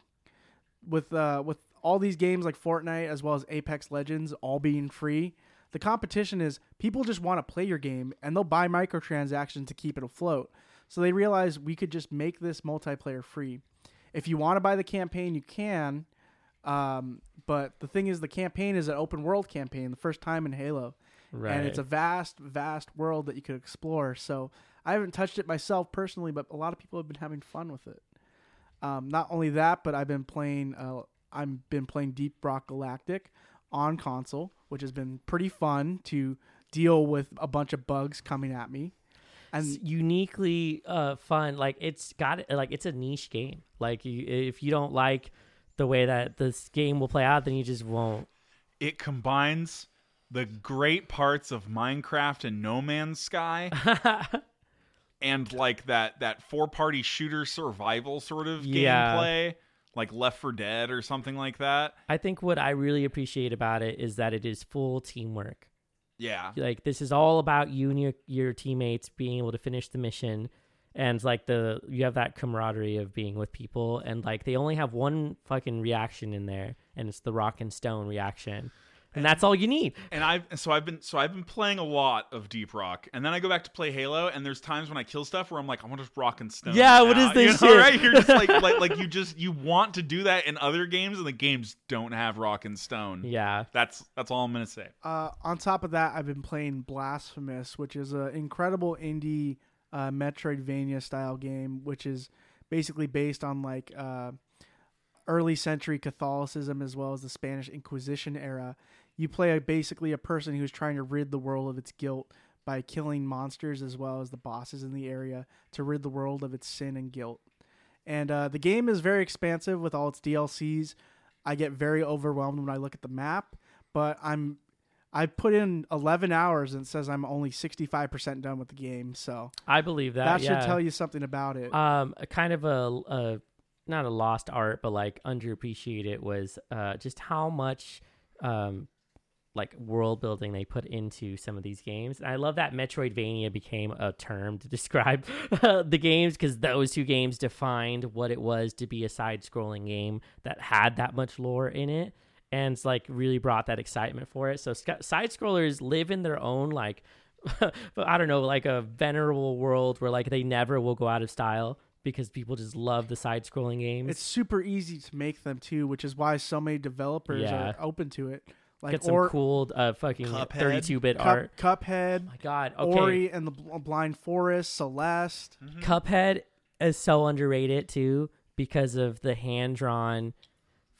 With uh with all these games like Fortnite as well as Apex Legends all being free, the competition is people just want to play your game and they'll buy microtransactions to keep it afloat. So they realize we could just make this multiplayer free. If you want to buy the campaign, you can. Um, but the thing is, the campaign is an open world campaign, the first time in Halo right. and it's a vast, vast world that you could explore. So I haven't touched it myself personally, but a lot of people have been having fun with it. Um, not only that, but I've been playing. Uh, I've been playing Deep Rock Galactic on console, which has been pretty fun to deal with a bunch of bugs coming at me. And it's uniquely uh, fun. Like it's got like it's a niche game. Like you, if you don't like the way that this game will play out, then you just won't. It combines the great parts of Minecraft and No Man's Sky and like that that four party shooter survival sort of Yeah. gameplay, like Left 4 Dead or something like that. I think what I really appreciate about it is that it is full teamwork. Yeah. Like this is all about you and your, your teammates being able to finish the mission, and like the you have that camaraderie of being with people, and like they only have one fucking reaction in there, and it's the rock and stone reaction, and that's all you need. And I've so I've been so I've been playing a lot of Deep Rock, and then I go back to play Halo, and there's times when I kill stuff where I'm like, I want to rock and stone. Yeah, it what is this you know, shit? Right? You're just like like like you just you want to do that in other games, and the games don't have rock and stone. Yeah, That's that's all I'm gonna say. Uh, on top of that, I've been playing Blasphemous, which is an incredible indie uh, Metroidvania style game, which is basically based on like uh, early century Catholicism as well as the Spanish Inquisition era. You play a, basically a person who's trying to rid the world of its guilt by killing monsters as well as the bosses in the area to rid the world of its sin and guilt. And uh, the game is very expansive with all its DLCs. I get very overwhelmed when I look at the map, but I'm I put in 11 hours and it says I'm only 65% done with the game. So I believe that. that, yeah. should tell you something about it. um a kind of a, a not a lost art but like underappreciated was uh just how much um like world building they put into some of these games and i love that metroidvania became a term to describe the games because those two games defined what it was to be a side scrolling game that had that much lore in it and it's like really brought that excitement for it so sc- side scrollers live in their own like I don't know, like a venerable world where like they never will go out of style because people just love the side scrolling games. it's super easy to make them too, which is why so many developers Yeah. are open to it. Like Get some or cool uh fucking 32 bit Cup, art. Cuphead, my god. Okay. Ori and the Blind Forest, Celeste. Cuphead is so underrated too because of the hand drawn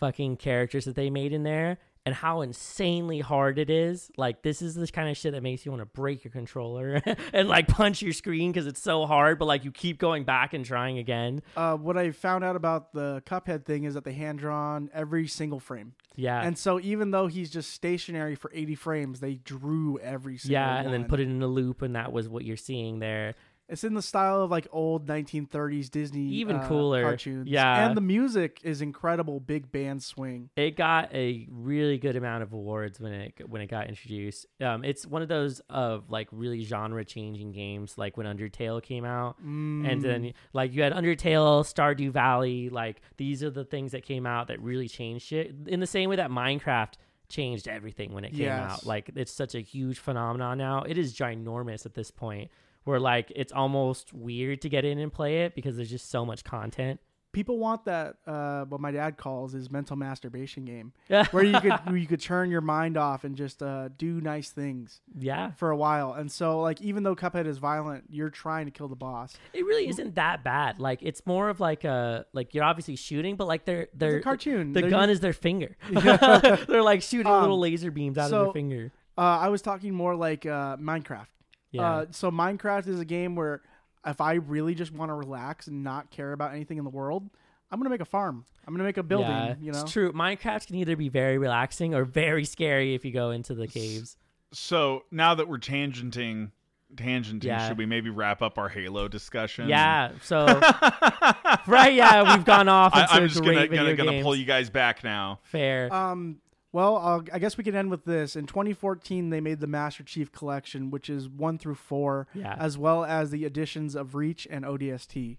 fucking characters that they made in there and how insanely hard it is. Like this is the kind of shit that makes you want to break your controller and like punch your screen because it's so hard, but like you keep going back and trying again. Uh, what I found out about the Cuphead thing is that they hand drawn every single frame, Yeah. and so even though he's just stationary for 80 frames, they drew every single yeah, and then put it in a loop, and that was what you're seeing there. It's in the style of like old 1930s Disney, Even uh, cooler. cartoons. Yeah. and the music is incredible. Big band swing. It got a really good amount of awards when it when it got introduced. Um, it's one of those of like really genre changing games, like when Undertale came out, and Mm. then like you had Undertale, Stardew Valley. Like these are the things that came out that really changed shit. In the same way that Minecraft changed everything when it came Yes. out. Like it's such a huge phenomenon now. It is ginormous at this point. Where like it's almost weird to get in and play it because there's just so much content. people want that uh, what my dad calls his mental masturbation game, Yeah. where you could where you could turn your mind off and just uh, do nice things yeah. for a while. And so, like, even though Cuphead is violent, you're trying to kill the boss. It really isn't that bad. Like it's more of like a like you're obviously shooting, but like they're they're a cartoon. The They're gun just- is their finger. they're like shooting Um, little laser beams out of their finger. Uh, I was talking more like uh, Minecraft. Yeah. Uh, so Minecraft is a game where if I really just want to relax and not care about anything in the world, I'm gonna make a farm. I'm gonna make a building. yeah, you know. it's true. Minecraft can either be very relaxing or very scary if you go into the caves. So now that we're tangenting, tangenting, Yeah. should we maybe wrap up our Halo discussion? Yeah. So right, yeah, we've gone off I, I'm just gonna gonna, gonna pull you guys back now. Fair. Um. Well, I'll, I guess we can end with this. In 2014, they made the Master Chief Collection, which is one through four, Yeah. as well as the additions of Reach and ODST.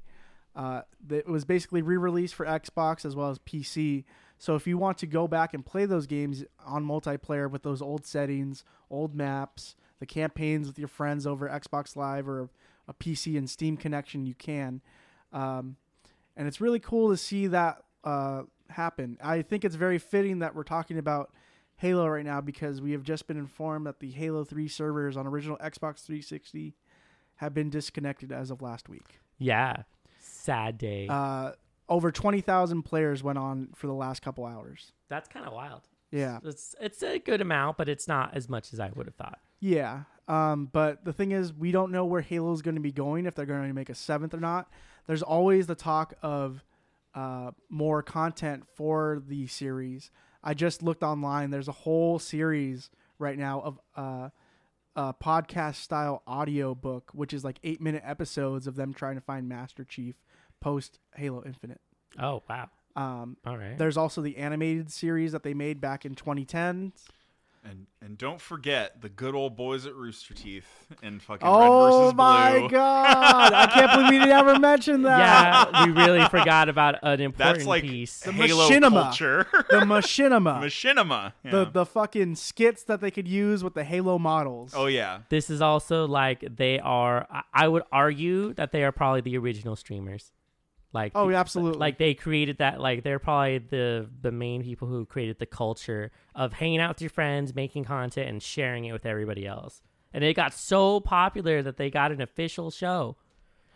Uh, it was basically re-released for Xbox as well as PC. So if you want to go back and play those games on multiplayer with those old settings, old maps, the campaigns with your friends over Xbox Live or a PC and Steam connection, you can. Um, and it's really cool to see that uh, happen. I think it's very fitting that we're talking about Halo right now because we have just been informed that the Halo 3 servers on original Xbox 360 have been disconnected as of last week. yeah. Sad day. Uh, over 20,000 players went on for the last couple hours. That's kind of wild. Yeah. It's it's a good amount, but it's not as much as I would have thought. Yeah. Um, but the thing is, we don't know where Halo's going to be going, if they're going to make a seventh or not. There's always the talk of uh, more content for the series. I just looked online. There's a whole series right now of uh, a podcast style audio book, which is like eight minute episodes of them trying to find Master Chief post Halo Infinite. Oh wow. Um, All right. there's also the animated series that they made back in 2010. And and don't forget the good old boys at Rooster Teeth and fucking Oh Red versus my Blue. god! I can't believe we didn't ever mention that. yeah, we really forgot about an important That's like piece. The Halo machinima. culture. The machinima, Machinima. Yeah. the the fucking skits that they could use with the Halo models. oh yeah. This is also like they are. I- I would argue that they are probably the original streamers. Like Oh, yeah, absolutely. Like they created that. Like they're probably the the main people who created the culture of hanging out with your friends, making content, and sharing it with everybody else. And it got so popular that they got an official show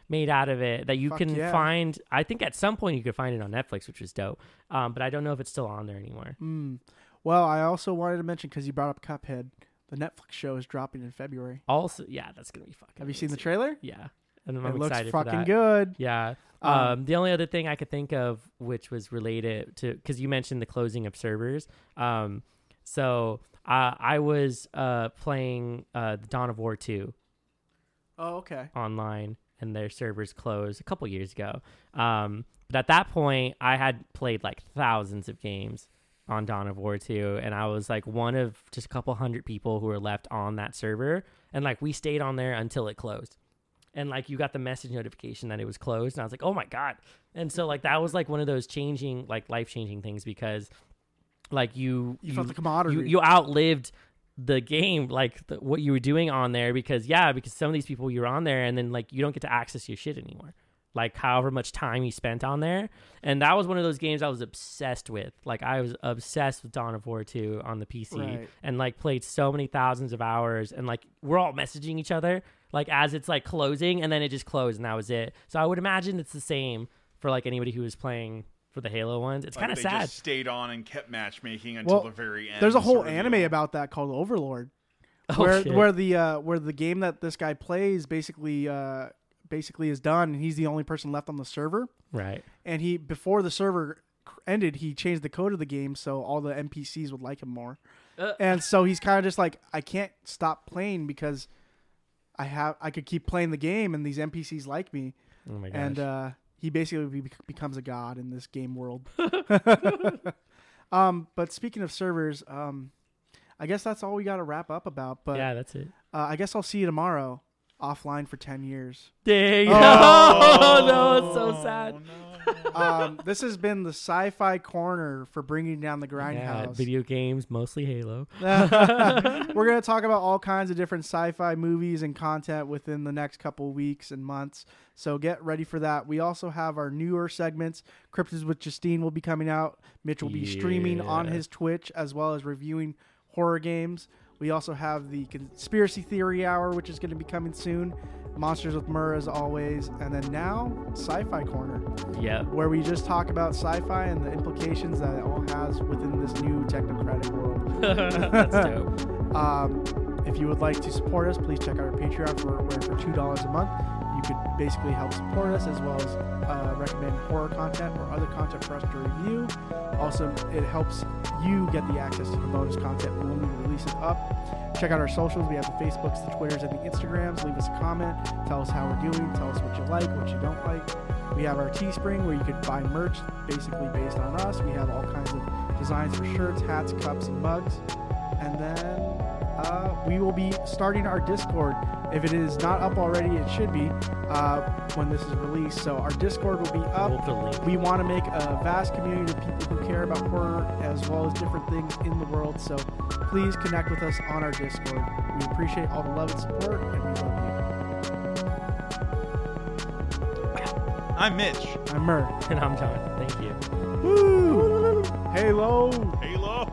made out of it that you Fuck can yeah. find. I think at some point you could find it on Netflix, which is dope. Um, but I don't know if it's still on there anymore. Mm. Well, I also wanted to mention because you brought up Cuphead, the Netflix show is dropping in February. Also, yeah, that's gonna be fucking. Have you seen the trailer? Yeah, and I'm it looks excited fucking good. Yeah. Um, Um, the only other thing I could think of, which was related to, because you mentioned the closing of servers. Um, so uh, I was uh, playing uh, Dawn of War 2 Oh, okay. online, and their servers closed a couple years ago. Um, but at that point, I had played like thousands of games on Dawn of War 2, and I was like one of just a couple hundred people who were left on that server, and like we stayed on there until it closed. And like you got the message notification that it was closed, and I was like, "Oh my god!" And so like that was like one of those changing, like life changing things because, like you You, felt the commodity. you, you outlived the game like the, what you were doing on there because yeah because some of these people you're on there and then like you don't get to access your shit anymore like however much time he spent on there and that was one of those games i was obsessed with like i was obsessed with dawn of war 2 on the pc Right. and like played so many thousands of hours and like we're all messaging each other like as it's like closing and then it just closed and that was it so i would imagine it's the same for like anybody who was playing for the halo ones it's Like, kind of sad Just stayed on and kept matchmaking until Well, the very end. There's a whole anime deal. about that called Overlord, Oh, where shit. where the uh, where the game that this guy plays basically uh, basically is done, and he's the only person left on the server. right And he before the server ended, he changed the code of the game so all the NPCs would like him more. Uh. and so he's kind of just like, I can't stop playing because I have I could keep playing the game, and these NPCs like me. oh my gosh and uh, he basically becomes a god in this game world. um, but speaking of servers, um, I guess that's all we got to wrap up about. But yeah that's it uh, I guess I'll see you tomorrow offline for ten years. Dang. you Oh. no, it's so sad. no. um, this has been the sci-fi corner for bringing down the Yeah, grindhouse. video games, mostly Halo. We're going to talk about all kinds of different sci-fi movies and content within the next couple weeks and months. So get ready for that. We also have our newer segments. Cryptids with Justine will be coming out. Mitch will be streaming on his Twitch as well as reviewing horror games. We also have the conspiracy theory hour, which is going to be coming soon. Monsters with Murr as always, and then now sci-fi corner Yep. where we just talk about sci-fi and the implications that it all has within this new technocratic world. That's dope. Um, if you would like to support us, please check out our Patreon for where for two dollars a month. You could basically help support us as well as uh, recommend horror content or other content for us to review. Also, it helps you get the access to the bonus content when we release it up. Check out our socials. We have the Facebooks, the Twitters, and the Instagrams. Leave us a comment. Tell us how we're doing. Tell us what you like, what you don't like. We have our Teespring where you could buy merch basically based on us. We have all kinds of designs for shirts, hats, cups, and mugs. And then uh, we will be starting our Discord. If it is not up already, it should be uh, when this is released. So our Discord will be up. Hopefully. We want to make a vast community of people who care about horror as well as different things in the world. So please connect with us on our Discord. We appreciate all the love and support, and we love you. I'm Mitch. I'm Murr. And I'm Jonathan. Thank you. Woo! Halo! Halo.